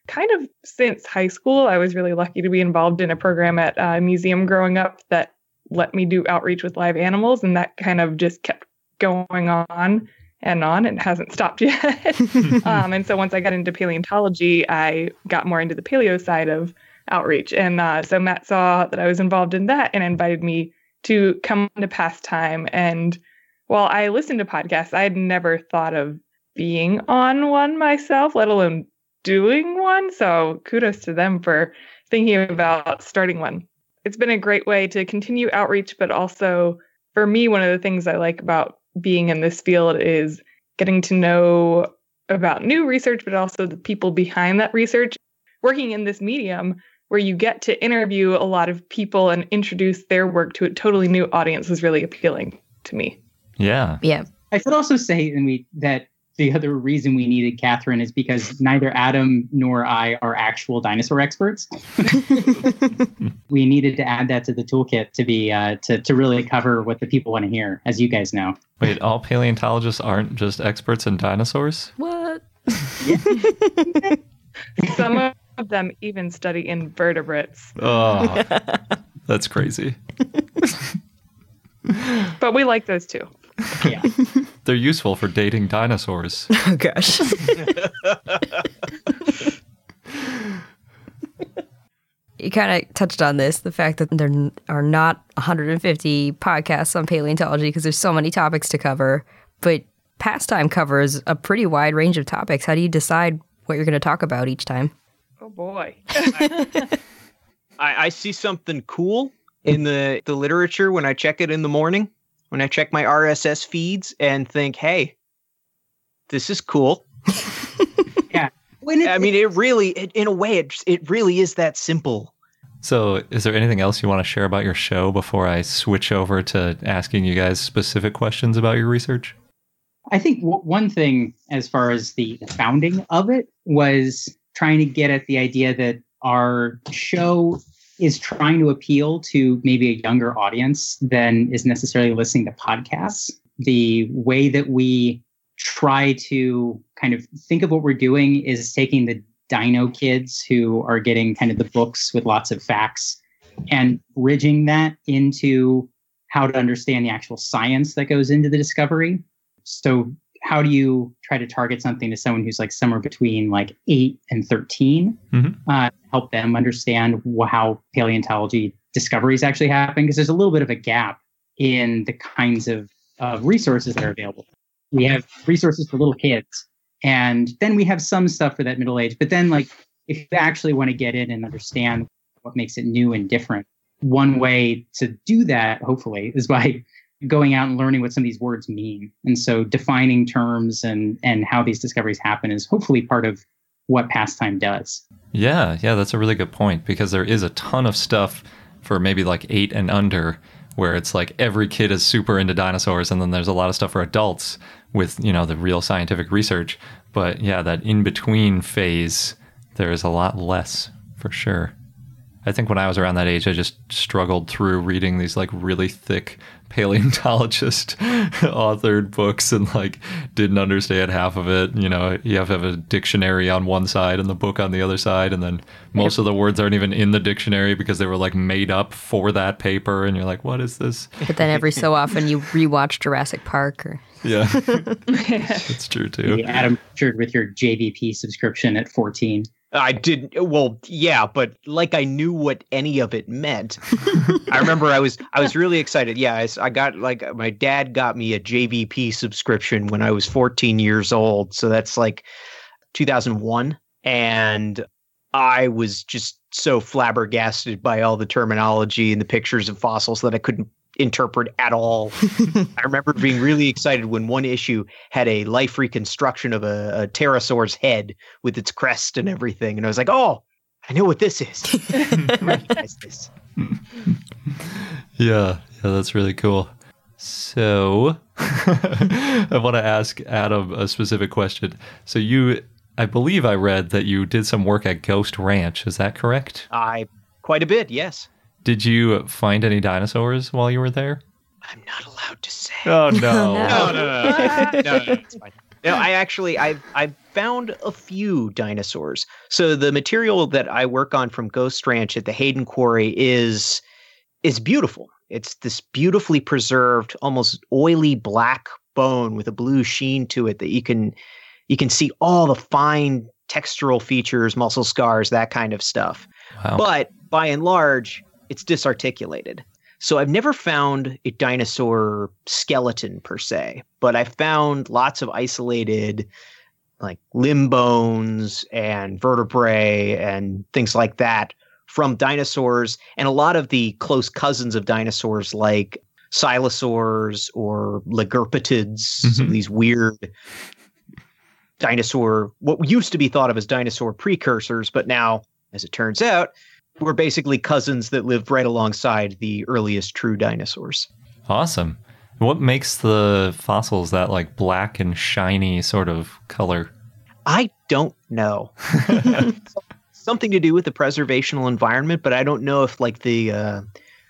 kind of since high school. I was really lucky to be involved in a program at a museum growing up that let me do outreach with live animals, and that kind of just kept going on and on and hasn't stopped yet. [LAUGHS] um, and so once I got into paleontology, I got more into the paleo side of outreach. And uh, so Matt saw that I was involved in that and invited me to come to pastime. And while I listened to podcasts, I had never thought of being on one myself, let alone doing one. So kudos to them for thinking about starting one. It's been a great way to continue outreach, but also for me, one of the things I like about being in this field is getting to know about new research, but also the people behind that research. Working in this medium where you get to interview a lot of people and introduce their work to a totally new audience was really appealing to me. Yeah. Yeah. I should also say and we, that the other reason we needed Catherine is because neither Adam nor I are actual dinosaur experts. [LAUGHS] we needed to add that to the toolkit to be uh, to to really cover what the people want to hear, as you guys know. Wait, all paleontologists aren't just experts in dinosaurs? What? [LAUGHS] Some of them even study invertebrates, Oh, [LAUGHS] that's crazy. but we like those too. Yeah. [LAUGHS] They're useful for dating dinosaurs. [LAUGHS] Oh gosh. you kind of touched on this the fact that there are not 150 podcasts on paleontology because there's so many topics to cover but pastime covers a pretty wide range of topics. How do you decide what you're going to talk about each time? Oh boy. [LAUGHS] I, I see something cool in the, the literature when I check it in the morning, when I check my RSS feeds and think, hey, this is cool. [LAUGHS] When it- I mean, it really, it, in a way, it, it really is that simple. So, is there anything else you want to share about your show before I switch over to asking you guys specific questions about your research? I think w- one thing, as far as the founding of it, was trying to get at the idea that our show is trying to appeal to maybe a younger audience than is necessarily listening to podcasts. The way that we try to kind of think of what we're doing is taking the dino kids who are getting kind of the books with lots of facts and bridging that into how to understand the actual science that goes into the discovery. So how do you try to target something to someone who's like somewhere between like 8 and 13 Mhm. uh, help them understand how paleontology discoveries actually happen because there's a little bit of a gap in the kinds of, of resources that are available we have resources for little kids and then we have some stuff for that middle age but then like if you actually want to get in and understand what makes it new and different one way to do that hopefully is by going out and learning what some of these words mean and so defining terms and and how these discoveries happen is hopefully part of what pastime does Yeah, yeah, that's a really good point because there is a ton of stuff for maybe like eight and under where it's like every kid is super into dinosaurs, and then there's a lot of stuff for adults with, you know, the real scientific research. But yeah, that in between phase, there is a lot less for sure. I think when I was around that age, I just struggled through reading these like really thick [LAUGHS] paleontologist [LAUGHS] authored books and like didn't understand half of it. You know, you have to have a dictionary on one side and the book on the other side, and then most of the words aren't even in the dictionary because they were like made up for that paper, and you're like, what is this? But then every so [LAUGHS] often you rewatch Jurassic Park or Yeah, it's true too. the adam Pritchard with your jvp subscription at 14 I didn't. Well, yeah, but like I knew what any of it meant. [LAUGHS] I remember I was I was really excited. Yeah, I, I, got like my dad got me a JVP subscription when I was 14 years old. So that's like 2001, and I was just so flabbergasted by all the terminology and the pictures of fossils that I couldn't interpret at all. [LAUGHS] I remember being really excited when one issue had a life reconstruction of a, a pterosaur's head with its crest and everything. And I was like, oh, I know what this is. [LAUGHS] I recognize this. Yeah, yeah, that's really cool. So, [LAUGHS] I want to ask Adam a specific question. So, you, I believe I read that you did some work at Ghost Ranch. Is that correct? I quite a bit, yes. Did you find any dinosaurs while you were there? I'm not allowed to say. Oh, no. [LAUGHS] No, no, no, [LAUGHS] no, no, no, it's fine. No, I actually I've I've found a few dinosaurs. So the material that I work on from Ghost Ranch at the Hayden Quarry is is beautiful. It's this beautifully preserved, almost oily black bone with a blue sheen to it that you can you can see all the fine textural features, muscle scars, that kind of stuff. Wow. But by and large, it's disarticulated. So I've never found a dinosaur skeleton per se, but I've found lots of isolated like limb bones and vertebrae and things like that from dinosaurs and a lot of the close cousins of dinosaurs like silesaurs or lagerpetids, some of mm-hmm. these weird dinosaur what used to be thought of as dinosaur precursors, but now as it turns out, were basically cousins that lived right alongside the earliest true dinosaurs. Awesome. What makes the fossils that like black and shiny sort of color? I don't know. [LAUGHS] Something to do with the preservational environment, but I don't know if like the, uh,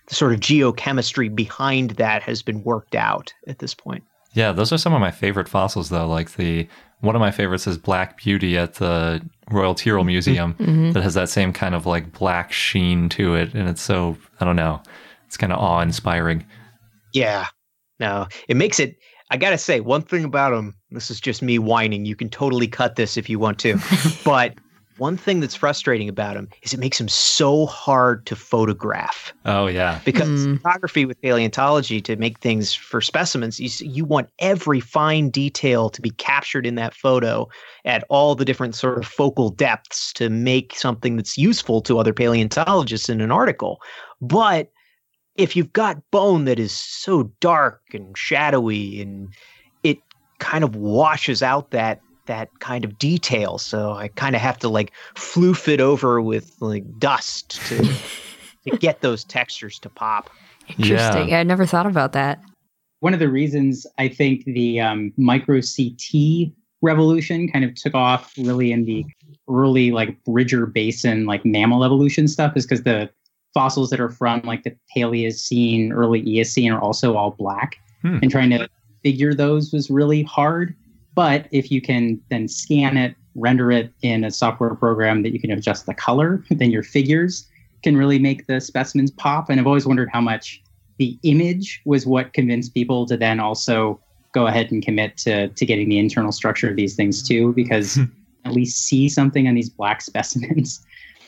the sort of geochemistry behind that has been worked out at this point. Yeah, those are some of my favorite fossils though. Like the one of my favorites is Black Beauty at the Royal Tyrrell mm-hmm. Museum mm-hmm. that has that same kind of like black sheen to it and it's so I don't know. It's kind of awe-inspiring. Yeah, no, it makes it. I gotta say one thing about them. This is just me whining. You can totally cut this if you want to, [LAUGHS] but one thing that's frustrating about them is it makes them so hard to photograph Oh yeah. because Mm. photography with paleontology to make things for specimens you, you want every fine detail to be captured in that photo at all the different sort of focal depths to make something that's useful to other paleontologists in an article but if you've got bone that is so dark and shadowy and it kind of washes out that that kind of detail so i kind of have to like floof it over with like dust to to [LAUGHS] get those textures to pop Interesting. I never thought about that. one of the reasons I think the um, micro CT revolution kind of took off really in the early like Bridger Basin like mammal evolution stuff is because the fossils that are from like the Paleocene, early Eocene are also all black, Hmm. and trying to figure those was really hard. But if you can then scan it, render it in a software program that you can adjust the color, [LAUGHS] then your figures can really make the specimens pop. And I've always wondered how much the image was what convinced people to then also go ahead and commit to to getting the internal structure of these things too, because hmm. at least see something on these black [LAUGHS] specimens.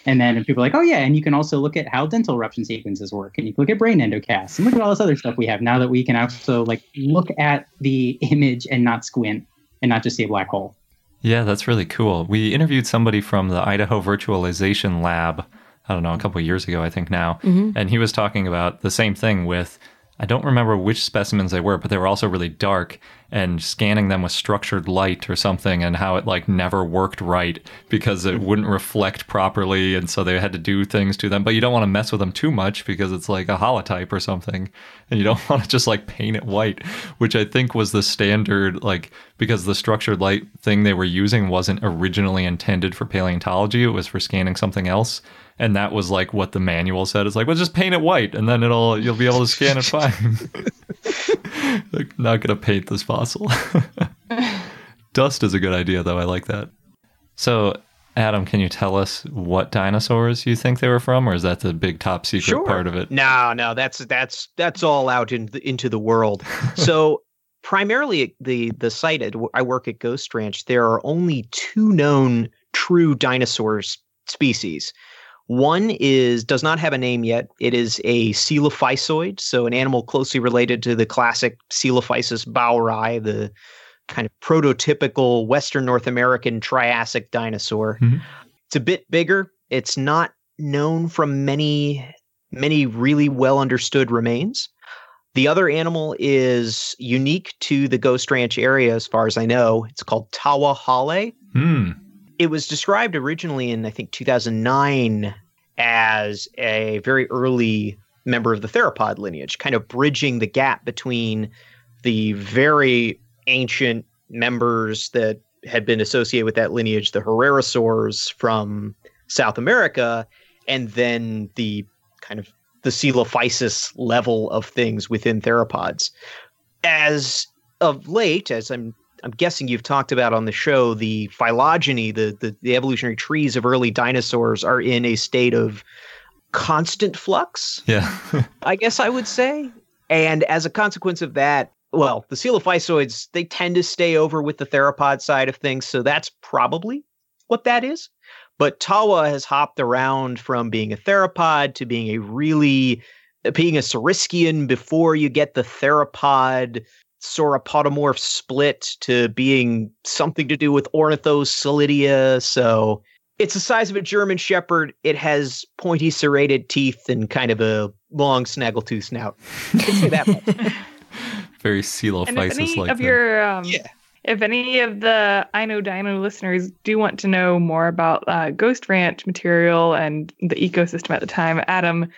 And then people are like, oh yeah, and you can also look at how dental eruption sequences work, and you can look at brain endocasts, and look at all this other stuff we have now that we can also like look at the [LAUGHS] image and not squint and not just see a black hole. Yeah, that's really cool. We interviewed somebody from the Idaho Virtualization Lab, I don't know, a couple of years ago, I think now. Mm-hmm. And he was talking about the same thing with, I don't remember which specimens they were, but they were also really dark and scanning them with structured light or something and how it like never worked right because it wouldn't reflect properly. And so they had to do things to them. But you don't want to mess with them too much because it's like a holotype or something. And you don't [LAUGHS] want to just like paint it white, which I think was the standard, like, because the structured light thing they were using wasn't originally intended for paleontology, it was for scanning something else. And that was like what the manual said. It's like, well, just paint it white, and then it'll you'll be able to scan it [LAUGHS] fine. like, not gonna paint this fossil. [LAUGHS] Dust is a good idea, though. I like that. So, Adam, can you tell us what dinosaurs you think they were from, or is that the big top secret part of it? No, no, that's that's that's all out in the, into the world. [LAUGHS] so primarily the the site at, I work at Ghost Ranch. There are only two known true dinosaur species. One is does not have a name yet. It is a coelophysoid, so an animal closely related to the classic Coelophysis boweri, the kind of prototypical Western North American Triassic dinosaur. Mhm. It's a bit bigger. It's not known from many many really well understood remains. The other animal is unique to the Ghost Ranch area, as far as I know. It's called Tawa hallae. Hmm. It was described originally in, I think, 2009 as a very early member of the theropod lineage, kind of bridging the gap between the very ancient members that had been associated with that lineage, the Herrerasaurs from South America, and then the kind of the Coelophysis level of things within theropods. As of late, as I'm I'm guessing you've talked about on the show, the phylogeny, the, the the evolutionary trees of early dinosaurs are in a state of constant flux. Yeah. [LAUGHS] I guess I would say. And as a consequence of that, well, the coelophysoids, they tend to stay over with the theropod side of things. So that's probably what that is. But Tawa has hopped around from being a theropod to being a really, being a Saurischian before you get the theropod sauropodomorph split to being something to do with Ornithoscelida. So it's the size of a German Shepherd. It has pointy serrated teeth and kind of a long snaggletooth snout. Can say that much. [LAUGHS] Very And if coelophysis any like of your um, Yeah. if any of the I know Dino listeners do want to know more about uh, Ghost Ranch material and the ecosystem at the time, Adam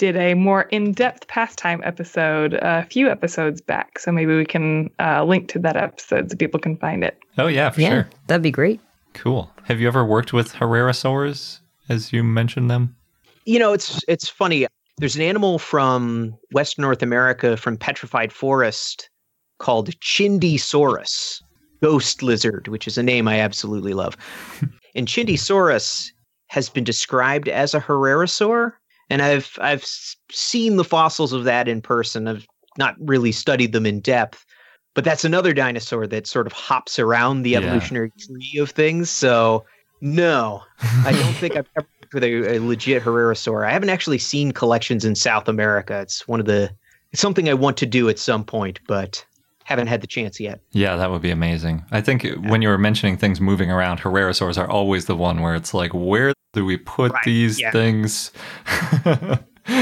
did a more in-depth pastime episode a few episodes back. So maybe we can uh, link to that episode so people can find it. Oh yeah, for yeah, sure. that'd be great. Cool. Have you ever worked with Herrerasaurs as you mentioned them? you know, it's it's funny. There's an animal from West North America from petrified forest called Chindisaurus, ghost lizard, which is a name I absolutely love. [LAUGHS] and Chindisaurus has been described as a Herrerasaur, and I've I've seen the fossils of that in person. I've not really studied them in depth, but that's another dinosaur that sort of hops around the Yeah. evolutionary tree of things. So No, I don't think I've ever worked with a, a legit Herrerasaur. I haven't actually seen collections in South America. It's one of the it's something I want to do at some point, but haven't had the chance yet. Yeah, that would be amazing. I think when you were mentioning things moving around, Herrerasaurs are always the one where it's like, where do we put Right, these yeah. things? I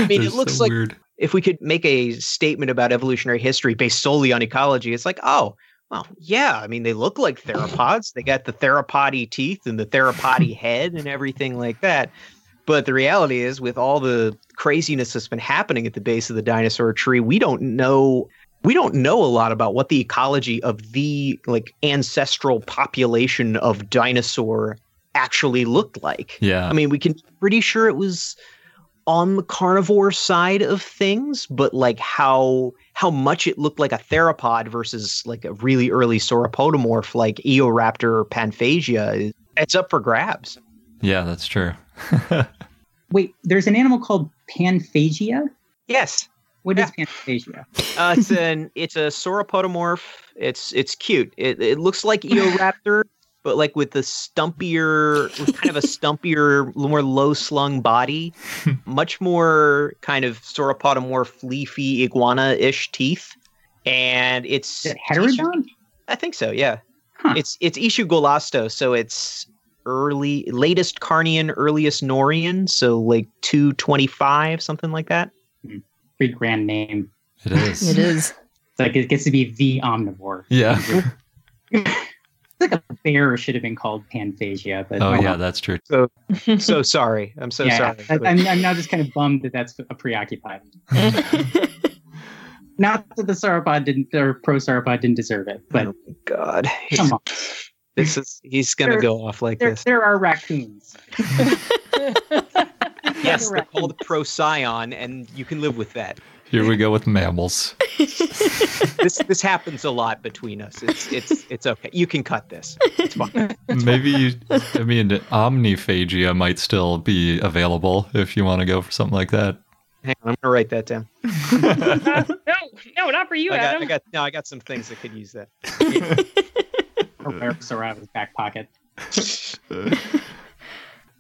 mean, [LAUGHS] it looks like weird. if we could make a statement about evolutionary history based solely on ecology, it's like, oh, well, yeah. I mean, they look like theropods. They got the theropody teeth and the theropody [LAUGHS] head and everything like that. But the reality is, with all the craziness that's been happening at the base of the dinosaur tree, we don't know. We don't know a lot about what the ecology of the like ancestral population of dinosaur actually looked like. Yeah. I mean, we can pretty sure it was on the carnivore side of things, but like how how much it looked like a theropod versus like a really early sauropodomorph like Eoraptor or Panphagia, it's up for grabs. yeah, that's true. [LAUGHS] Wait, there's an animal called Panphagia. Yes, What is Panphagia? uh, it's an it's a sauropodomorph. It's it's cute. It it looks like Eoraptor, but like with the stumpier, with kind of a stumpier, more low slung body, [LAUGHS] much more kind of sauropodomorph, leafy iguana ish teeth, and it's Is it heterodont? I think so. Yeah, Huh. it's it's Ischigualasto, so it's early latest Carnian, earliest Norian, so like two twenty five, something like that. Pretty grand name. It is. It is. It's like it gets to be the omnivore. Yeah. It's like a bear should have been called Panphagia, but Oh, well, yeah, that's true. So so sorry, I'm so yeah. sorry. I, I'm, I'm now just kind of bummed that that's a preoccupied. [LAUGHS] Not that the sauropod didn't or prosauropod didn't deserve it, but oh God, come on, this is he's gonna There- go off like there, this. there are raccoons. [LAUGHS] Yes, they're called Procyon, and you can live with that. Here we go with mammals. [LAUGHS] This this happens a lot between us. It's it's it's okay. You can cut this. It's fine. [LAUGHS] Maybe you, I mean, omniphagia might still be available if you want to go for something like that. Hang on, I'm gonna write that down. Uh, [LAUGHS] no, no, not for you, I got Adam. I got no, I got some things that could use that. Or Heterosaur out of his back pocket.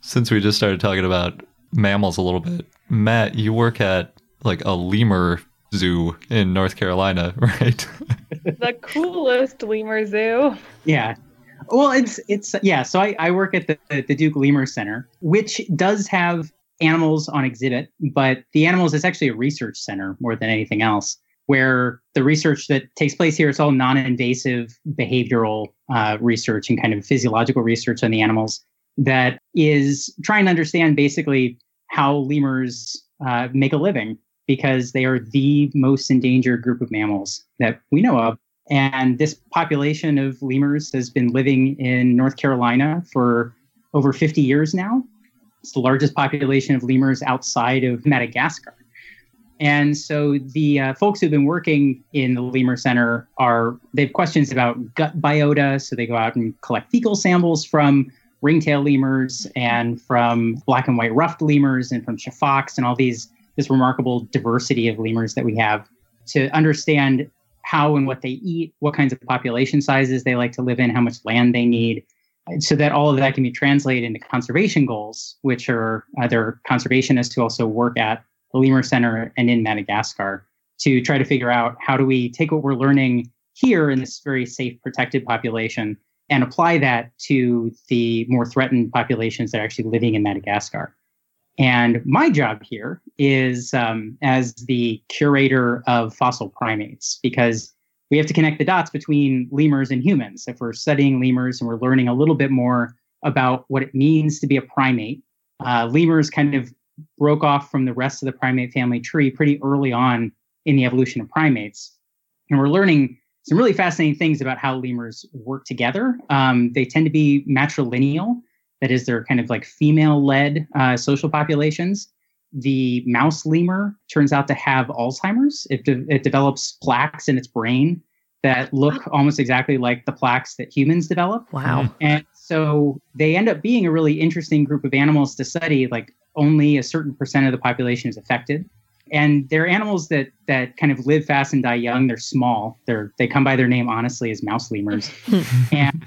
Since we just started talking about mammals a little bit, Matt, you work at like a lemur zoo in North Carolina, [LAUGHS] right? the coolest lemur zoo. Yeah. Well, it's it's yeah. So I, I work at the the Duke Lemur Center, which does have animals on exhibit, but the animals is actually a research center more than anything else. Where the research that takes place here is all non-invasive behavioral uh, research and kind of physiological research on the animals that is trying to understand basically how lemurs uh, make a living because they are the most endangered group of mammals that we know of. And this population of lemurs has been living in North Carolina for over 50 years now. It's the largest population of lemurs outside of Madagascar. And so the uh, folks who've been working in the Lemur Center are, they have questions about gut biota. So they go out and collect fecal samples from ringtail lemurs and from black and white ruffed lemurs and from sifakas and all these, this remarkable diversity of lemurs that we have to understand how and what they eat, what kinds of population sizes they like to live in, how much land they need, so that all of that can be translated into conservation goals, which are other conservationists who also work at the Lemur Center and in Madagascar to try to figure out how do we take what we're learning here in this very safe, protected population and apply that to the more threatened populations that are actually living in Madagascar. And my job here is um, as the curator of fossil primates, because we have to connect the dots between lemurs and humans. If we're studying lemurs and we're learning a little bit more about what it means to be a primate, uh, lemurs kind of broke off from the rest of the primate family tree pretty early on in the evolution of primates. And we're learning some really fascinating things about how lemurs work together. Um, they tend to be matrilineal, that is, they're kind of like female led uh, social populations. The mouse lemur turns out to have Alzheimer's. It, de- it develops plaques in its brain that look almost exactly like the plaques that humans develop. Wow. And so they end up being a really interesting group of animals to study. Like only a certain percent of the population is affected. And they're animals that that kind of live fast and die young. They're small. They're they come by their name honestly as mouse lemurs. [LAUGHS] and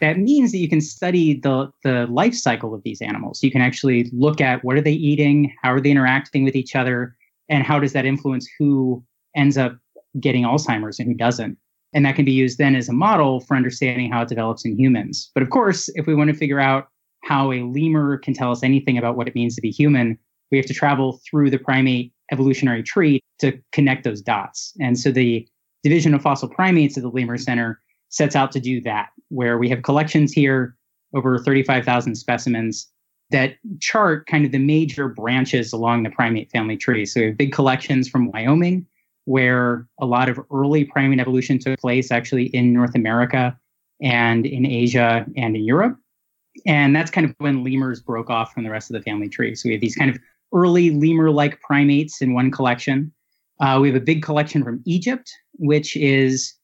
that means that you can study the, the life cycle of these animals. You can actually look at what are they eating, how are they interacting with each other, and how does that influence who ends up getting Alzheimer's and who doesn't. And that can be used then as a model for understanding how it develops in humans. But of course, if we want to figure out how a lemur can tell us anything about what it means to be human, we have to travel through the primate evolutionary tree to connect those dots. And so the Division of Fossil Primates at the Lemur Center sets out to do that, where we have collections here, over 35,000 specimens that chart kind of the major branches along the primate family tree. So we have big collections from Wyoming, where a lot of early primate evolution took place actually in North America and in Asia and in Europe. And that's kind of when lemurs broke off from the rest of the family tree. So we have these kind of early lemur like primates in one collection. Uh, we have a big collection from Egypt, which is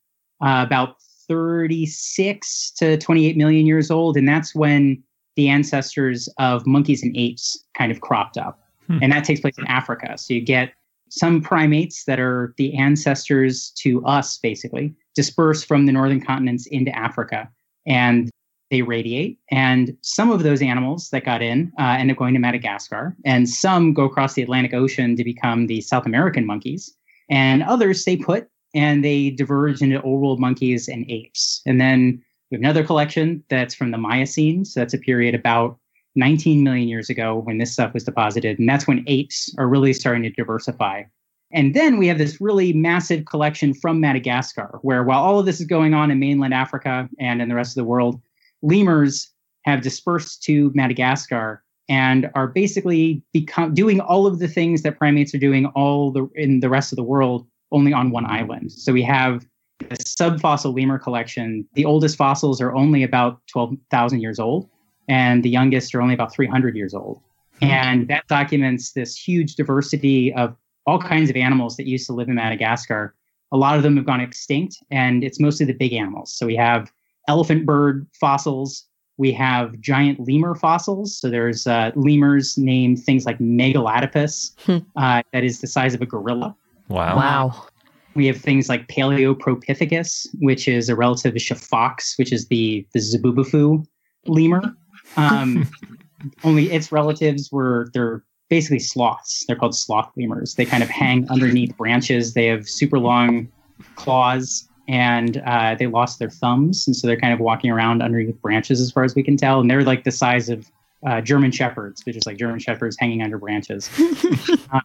uh, about 36 to 28 million years old. And that's when the ancestors of monkeys and apes kind of cropped up. Hmm. And that takes place in Africa. So you get some primates that are the ancestors to us, basically, dispersed from the northern continents into Africa. And they radiate. And some of those animals that got in uh, end up going to Madagascar, and some go across the Atlantic Ocean to become the South American monkeys, and others stay put and they diverge into old world monkeys and apes. And then we have another collection that's from the Miocene. So that's a period about 19 million years ago when this stuff was deposited. And that's when apes are really starting to diversify. And then we have this really massive collection from Madagascar, where while all of this is going on in mainland Africa and in the rest of the world, lemurs have dispersed to Madagascar and are basically become doing all of the things that primates are doing all the in the rest of the world only on one island. So we have a subfossil lemur collection. The oldest fossils are only about 12,000 years old and the youngest are only about 300 years old. Hmm. And that documents this huge diversity of all kinds of animals that used to live in Madagascar. A lot of them have gone extinct and it's mostly the big animals. So we have elephant bird fossils. We have giant lemur fossils. So there's uh, lemurs named things like Megaladapis, hmm. uh, that is the size of a gorilla. Wow. Wow. We have things like Palaeopropithecus, which is a relative to fox, which is the the Zoboomafoo lemur. Um, [LAUGHS] only its relatives were they're basically sloths. They're called sloth lemurs. They kind of hang underneath branches. They have super long claws and uh, they lost their thumbs, and so they're kind of walking around underneath branches, as far as we can tell. And they're like the size of uh, German shepherds, which is like German shepherds hanging under branches. [LAUGHS] um,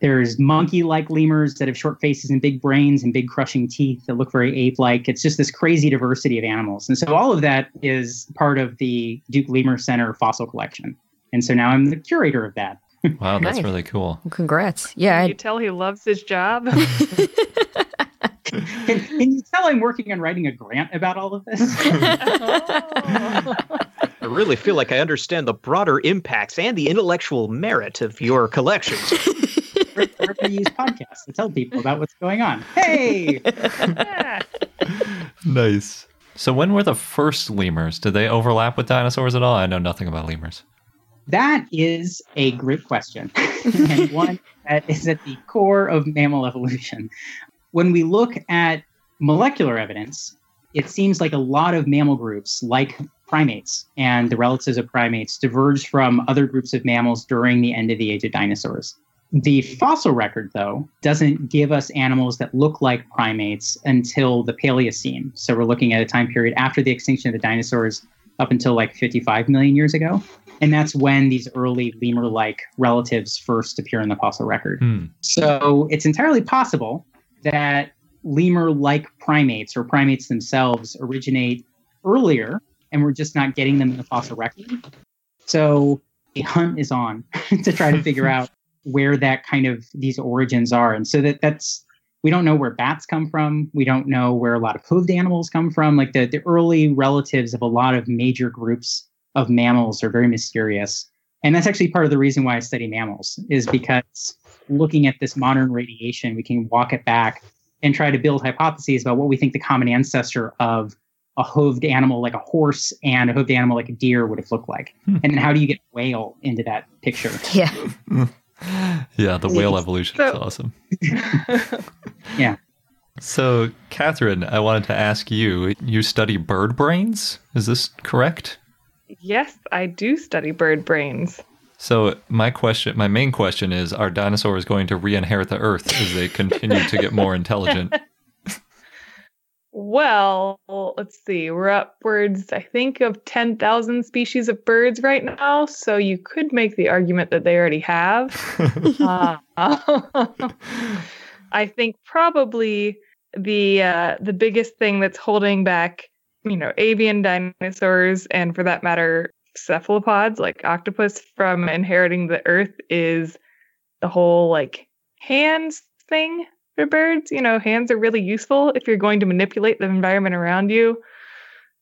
there's monkey-like lemurs that have short faces and big brains and big crushing teeth that look very ape-like. It's just this crazy diversity of animals, and so all of that is part of the Duke Lemur Center fossil collection. And so now I'm the curator of that. Wow, that's Nice. really cool. Congrats. Yeah. Can you tell he loves his job? [LAUGHS] [LAUGHS] Can, can you tell I'm working on writing a grant about all of this? [LAUGHS] I really feel like I understand the broader impacts and the intellectual merit of your collections. [LAUGHS] We're going to use podcasts to tell people about what's going on. Hey, Yeah. [LAUGHS] Nice. So when were the first lemurs? Did they overlap with dinosaurs at all? I know nothing about lemurs. that is a great question, and one that is at the core of mammal evolution. When we look at molecular evidence, it seems like a lot of mammal groups, like primates and the relatives of primates, diverged from other groups of mammals during the end of the age of dinosaurs. The fossil record, though, doesn't give us animals that look like primates until the Paleocene. So we're looking at a time period after the extinction of the dinosaurs up until like 55 million years ago. And that's when these early lemur like relatives first appear in the fossil record. Hmm. So it's entirely possible that lemur like primates or primates themselves originate earlier and we're just not getting them in the fossil record. So the hunt is on [LAUGHS] to try to figure out where that kind of these origins are. And so that that's we don't know where bats come from. We don't know where a lot of hoofed animals come from. Like the, the early relatives of a lot of major groups of mammals are very mysterious. And that's actually part of the reason why I study mammals, is because looking at this modern radiation, we can walk it back and try to build hypotheses about what we think the common ancestor of a hooved animal like a horse and a hooved animal like a deer would have looked like. Hmm. And then how do you get a whale into that picture? yeah. [LAUGHS] Yeah, the whale evolution is awesome. [LAUGHS] yeah. So, Catherine, I wanted to ask you you study bird brains? Is this correct? Yes, I do study bird brains. So, my question, my main question is Are dinosaurs going to re inherit the Earth as they continue to get more intelligent? [LAUGHS] Well, let's see. We're upwards, I think, of 10,000 species of birds right now. So you could make the argument that they already have. [LAUGHS] uh, [LAUGHS] I think probably the uh, the biggest thing that's holding back, you know, avian dinosaurs and for that matter, cephalopods like octopus from inheriting the earth is the whole like hands thing for birds. You know, hands are really useful if you're going to manipulate the environment around you.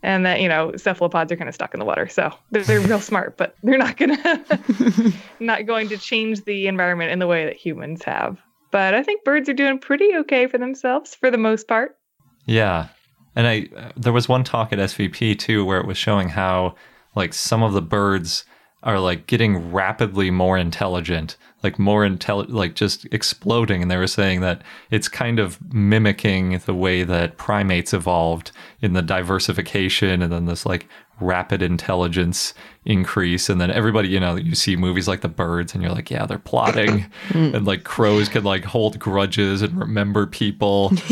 And that, you know, cephalopods are kind of stuck in the water. So they're, they're real [LAUGHS] smart, but they're not going [LAUGHS] to, not going to change the environment in the way that humans have. But I think birds are doing pretty okay for themselves for the most part. Yeah. And I, uh, there was one talk at SVP too where it was showing how like some of the birds are like getting rapidly more intelligent, like more intelligent, like just exploding. And they were saying that it's kind of mimicking the way that primates evolved in the diversification and then this like rapid intelligence increase. And then everybody, you know, you see movies like The Birds and you're like, yeah, they're plotting. [LAUGHS] and like crows can like hold grudges and remember people. [LAUGHS]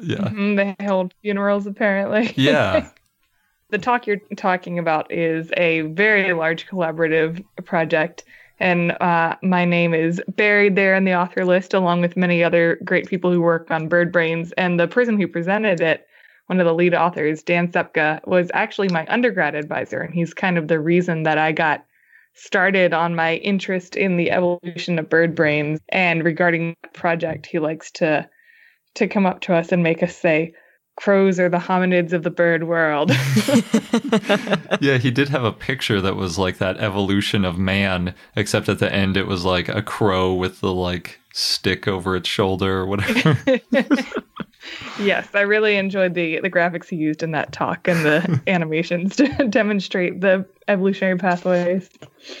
yeah. Mm-hmm, they hold funerals, apparently. Yeah. [LAUGHS] the talk you're talking about is a very large collaborative project. And uh, my name is buried there in the author list along with many other great people who work on bird brains. And the person who presented it one of the lead authors dan Ksepka was actually my undergrad advisor. And he's kind of the reason that i got started on my interest in the evolution of bird brains. And regarding that project he likes to to come up to us and make us say crows are the hominids of the bird world. [LAUGHS] yeah, he did have a picture that was like that evolution of man, except at the end it was like a crow with the like stick over its shoulder or whatever. [LAUGHS] yes, I really enjoyed the the graphics he used in that talk and the [LAUGHS] animations to demonstrate the evolutionary pathways.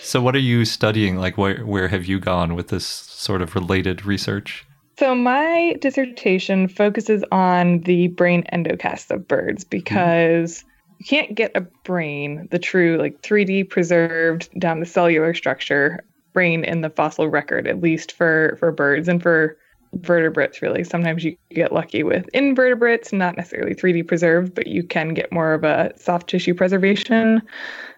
So what are you studying? Like where where have you gone with this sort of related research? So, my dissertation focuses on the brain endocasts of birds mm-hmm. because you can't get a brain, the true, like 3D preserved down the cellular structure brain in the fossil record, at least for, for birds and for vertebrates, really. Sometimes you get lucky with invertebrates, not necessarily 3D preserved, but you can get more of a soft tissue preservation,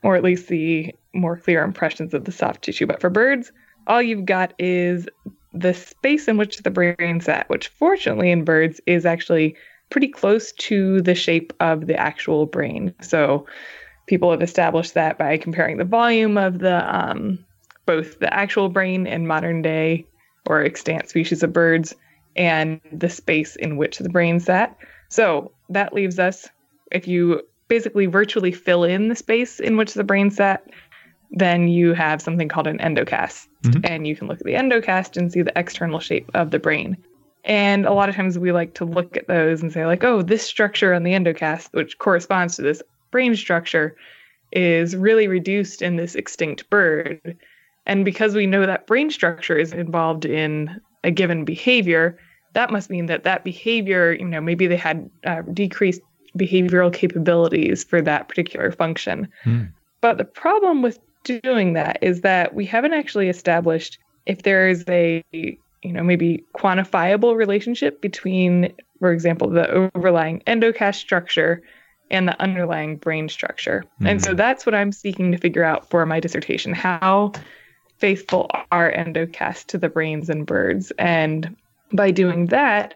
or at least the more clear impressions of the soft tissue. But for birds, all you've got is the space in which the brain's at, which fortunately in birds is actually pretty close to the shape of the actual brain. So people have established that by comparing the volume of the um, both the actual brain in modern day or extant species of birds and the space in which the brain's at. So that leaves us, if you basically virtually fill in the space in which the brain's at, then you have something called an endocast. Mm-hmm. And you can look at the endocast and see the external shape of the brain. And a lot of times we like to look at those and say, like, oh, this structure on the endocast, which corresponds to this brain structure, is really reduced in this extinct bird. And because we know that brain structure is involved in a given behavior, that must mean that that behavior, you know, maybe they had uh, decreased behavioral capabilities for that particular function. Mm. But the problem with doing that is that we haven't actually established if there is a you know maybe quantifiable relationship between for example the overlying endocast structure and the underlying brain structure mm-hmm. and so hmm. that's what i'm seeking to figure out for my dissertation how faithful are endocasts to the brains in birds and by doing that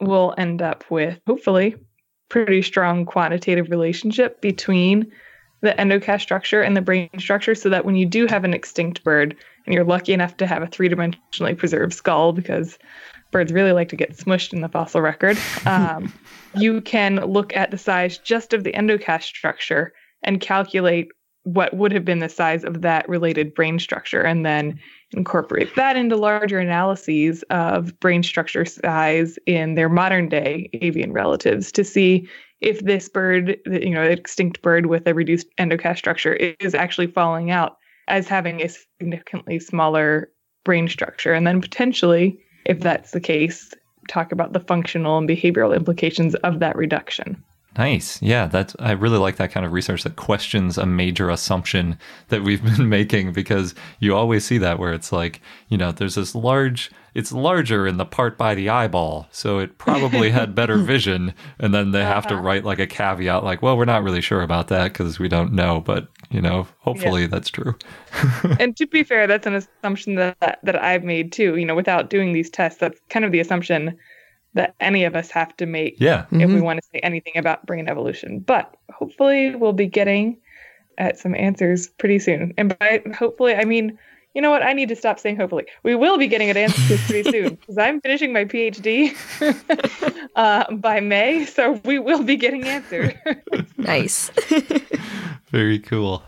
we'll end up with hopefully pretty strong quantitative relationship between the endocast structure and the brain structure so that when you do have an extinct bird and you're lucky enough to have a three dimensionally preserved skull, because birds really like to get smushed in the fossil record, [LAUGHS] um, you can look at the size just of the endocast structure and calculate what would have been the size of that related brain structure and then incorporate that into larger analyses of brain structure size in their modern day avian relatives to see if this bird, you know, extinct bird with a reduced endocast structure is actually falling out as having a significantly smaller brain structure. And then potentially, if that's the case, talk about the functional and behavioral implications of that reduction. Nice. Yeah, that's I really like that kind of research that questions a major assumption that we've [LAUGHS] been making because you always see that where it's like, you know, there's this large it's larger in the part by the eyeball, so it probably had [LAUGHS] better vision and then they have to Uh-huh. write like a caveat like, well, we're not really sure about that because we don't know, but you know, hopefully that's true. [LAUGHS] and to be fair, that's an assumption that that I've made too. You know, without doing these tests, that's kind of the assumption that any of us have to make Yeah. if we want to say anything about brain evolution. But hopefully, we'll be getting at some answers pretty soon. And by hopefully, I mean, you know what? I need to stop saying hopefully. We will be getting at answers pretty [LAUGHS] soon because I'm finishing my PhD [LAUGHS] uh, by May, so we will be getting answers. [LAUGHS] Nice. Very cool.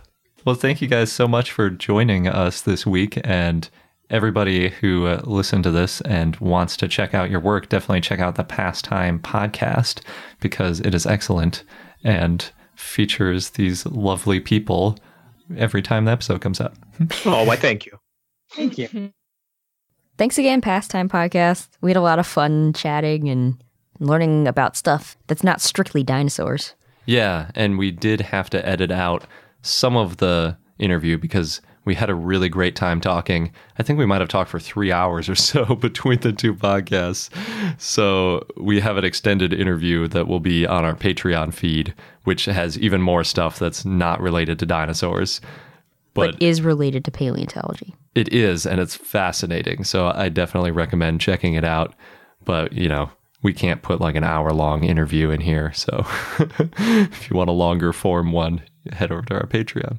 Well, thank you guys so much for joining us this week. And everybody who uh, listened to this and wants to check out your work, definitely check out the Pastime podcast because it is excellent and features these lovely people every time the episode comes out. [LAUGHS] Oh, why thank you. Thank you. [LAUGHS] Thanks again, Pastime Podcast. We had a lot of fun chatting and learning about stuff that's not strictly dinosaurs. Yeah, and we did have to edit out some of the interview because we had a really great time talking. I think we might have talked for three hours or [LAUGHS] so between the two podcasts. So we have an extended interview that will be on our Patreon feed, which has even more stuff that's not related to dinosaurs. but, But is related to paleontology. it is, and it's fascinating. So I definitely recommend checking it out. But, you know, we can't put like an hour long interview in here. So [LAUGHS] if you want a longer form one, head over to our Patreon.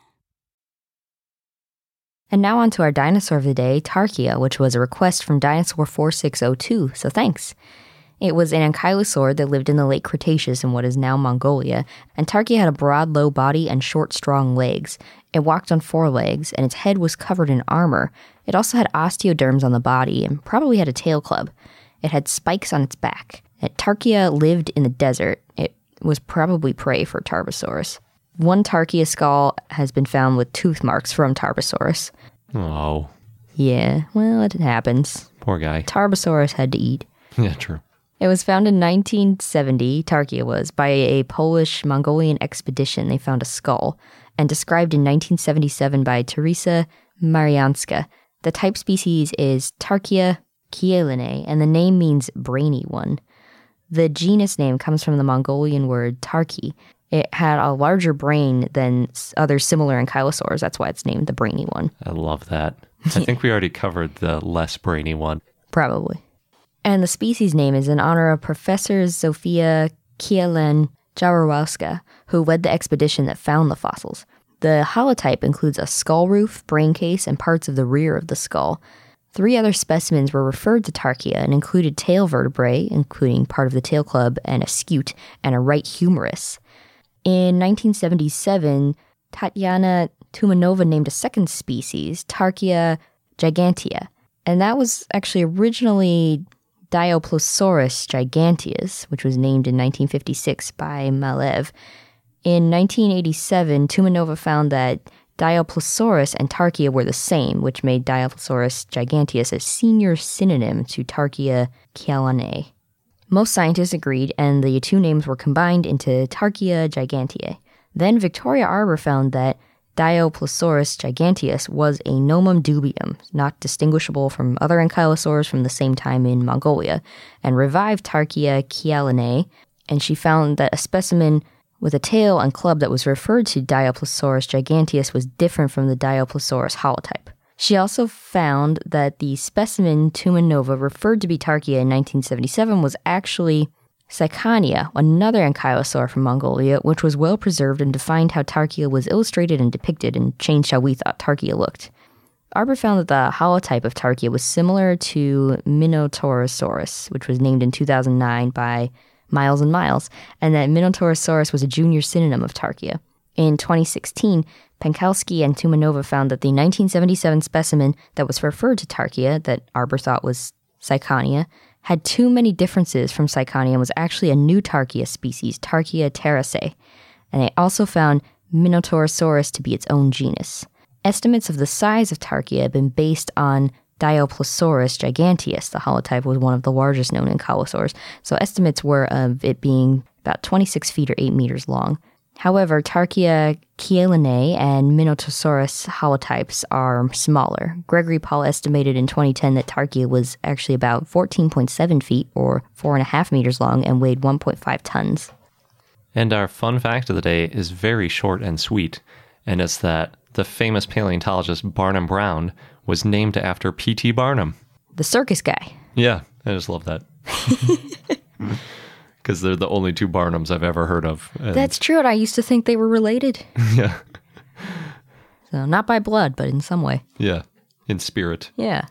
And now on to our dinosaur of the day, Tarchia, which was a request from Dinosaur 4602, so thanks. It was an ankylosaur that lived in the late Cretaceous in what is now Mongolia, and Tarchia had a broad, low body and short, strong legs. It walked on four legs, and its head was covered in armor. It also had osteoderms on the body and probably had a tail club. It had spikes on its back. Uh, Tarchia lived in the desert. It was probably prey for Tarbosaurus. One Tarchia skull has been found with tooth marks from Tarbosaurus. Oh, Yeah, well, it happens. poor guy. Tarbosaurus had to eat. Yeah, true. It was found in 1970, Tarchia was, by a Polish Mongolian expedition. They found a skull and described in 1977 by Teresa Maryańska. The type species is Tarchia kielanae, and the name means brainy one. The genus name comes from the Mongolian word tarki. It had a larger brain than other similar ankylosaurs. That's why it's named the brainy one. I love that. I [LAUGHS] think we already covered the less brainy one. Probably. And the species name is in honor of Professor Zofia Kielan Jaworowska, who led the expedition that found the fossils. The holotype includes a skull roof, brain case, and parts of the rear of the skull. Three other specimens were referred to Tarchia and included tail vertebrae, including part of the tail club and a scute, and a right humerus. In 1977, Tatiana Tumanova named a second species, Tarchia gigantea, and that was actually originally Dyoplosaurus giganteus, which was named in 1956 by Maleev. In 1987, Tumanova found that Dyoplosaurus and Tarchia were the same, which made Dyoplosaurus giganteus a senior synonym to Tarchia kielanae. Most scientists agreed, and the two names were combined into Tarchia gigantea. Then Victoria Arbour found that Dyoplosaurus giganteus was a nomen dubium, not distinguishable from other ankylosaurs from the same time in Mongolia, and revived Tarchia kielanae, and she found that a specimen with a tail and club that was referred to Dyoplosaurus giganteus was different from the Dyoplosaurus holotype. She also found that the specimen Tumanova referred to be Tarchia in 1977 was actually Saichania, another ankylosaur from Mongolia, which was well preserved and defined how Tarchia was illustrated and depicted and changed how we thought Tarchia looked. Arbour found that the holotype of Tarchia was similar to Minotaurasaurus, which was named in 2009 by Miles and Miles, and that Minotaurasaurus was a junior synonym of Tarchia. In 2016, Penkalski and Tumanova found that the 1977 specimen that was referred to Tarchia, that Arbour thought was Saichania, had too many differences from Saichania and was actually a new Tarchia species, Tarchia teresae. And they also found Minotaurasaurus to be its own genus. Estimates of the size of Tarchia have been based on Dyoplosaurus giganteus. The holotype was one of the largest known in ankylosaurs, so estimates were of it being about 26 feet or 8 meters long. However, Tarchia kielanae and Minotaurasaurus holotypes are smaller. Gregory Paul estimated in 2010 that Tarchia was actually about 14.7 feet or 4.5 meters long and weighed 1.5 tons. And our fun fact of the day is very short and sweet, and it's that the famous paleontologist Barnum Brown was named after P.T. Barnum. The circus guy. Yeah, I just love that. [LAUGHS] Because they're the only two Barnums I've ever heard of. And- That's true, and I used to think they were related. [LAUGHS] yeah, So, not by blood, but in some way. yeah, in spirit. Yeah.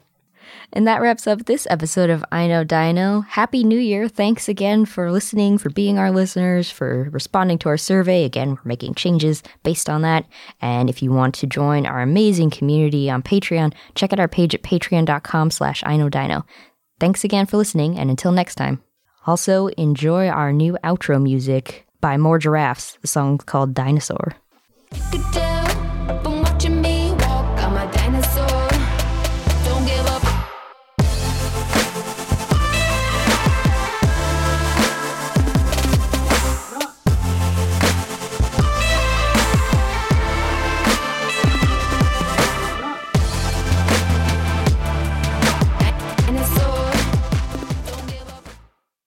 And that wraps up this episode of I Know Dino. Happy New Year. Thanks again for listening, for being our listeners, for responding to our survey. Again, we're making changes based on that. And if you want to join our amazing community on Patreon, check out our page at patreon.com slash I Know Dino. Thanks again for listening, and until next time. Also, enjoy our new outro music by More Giraffes. The song's called Dinosaur.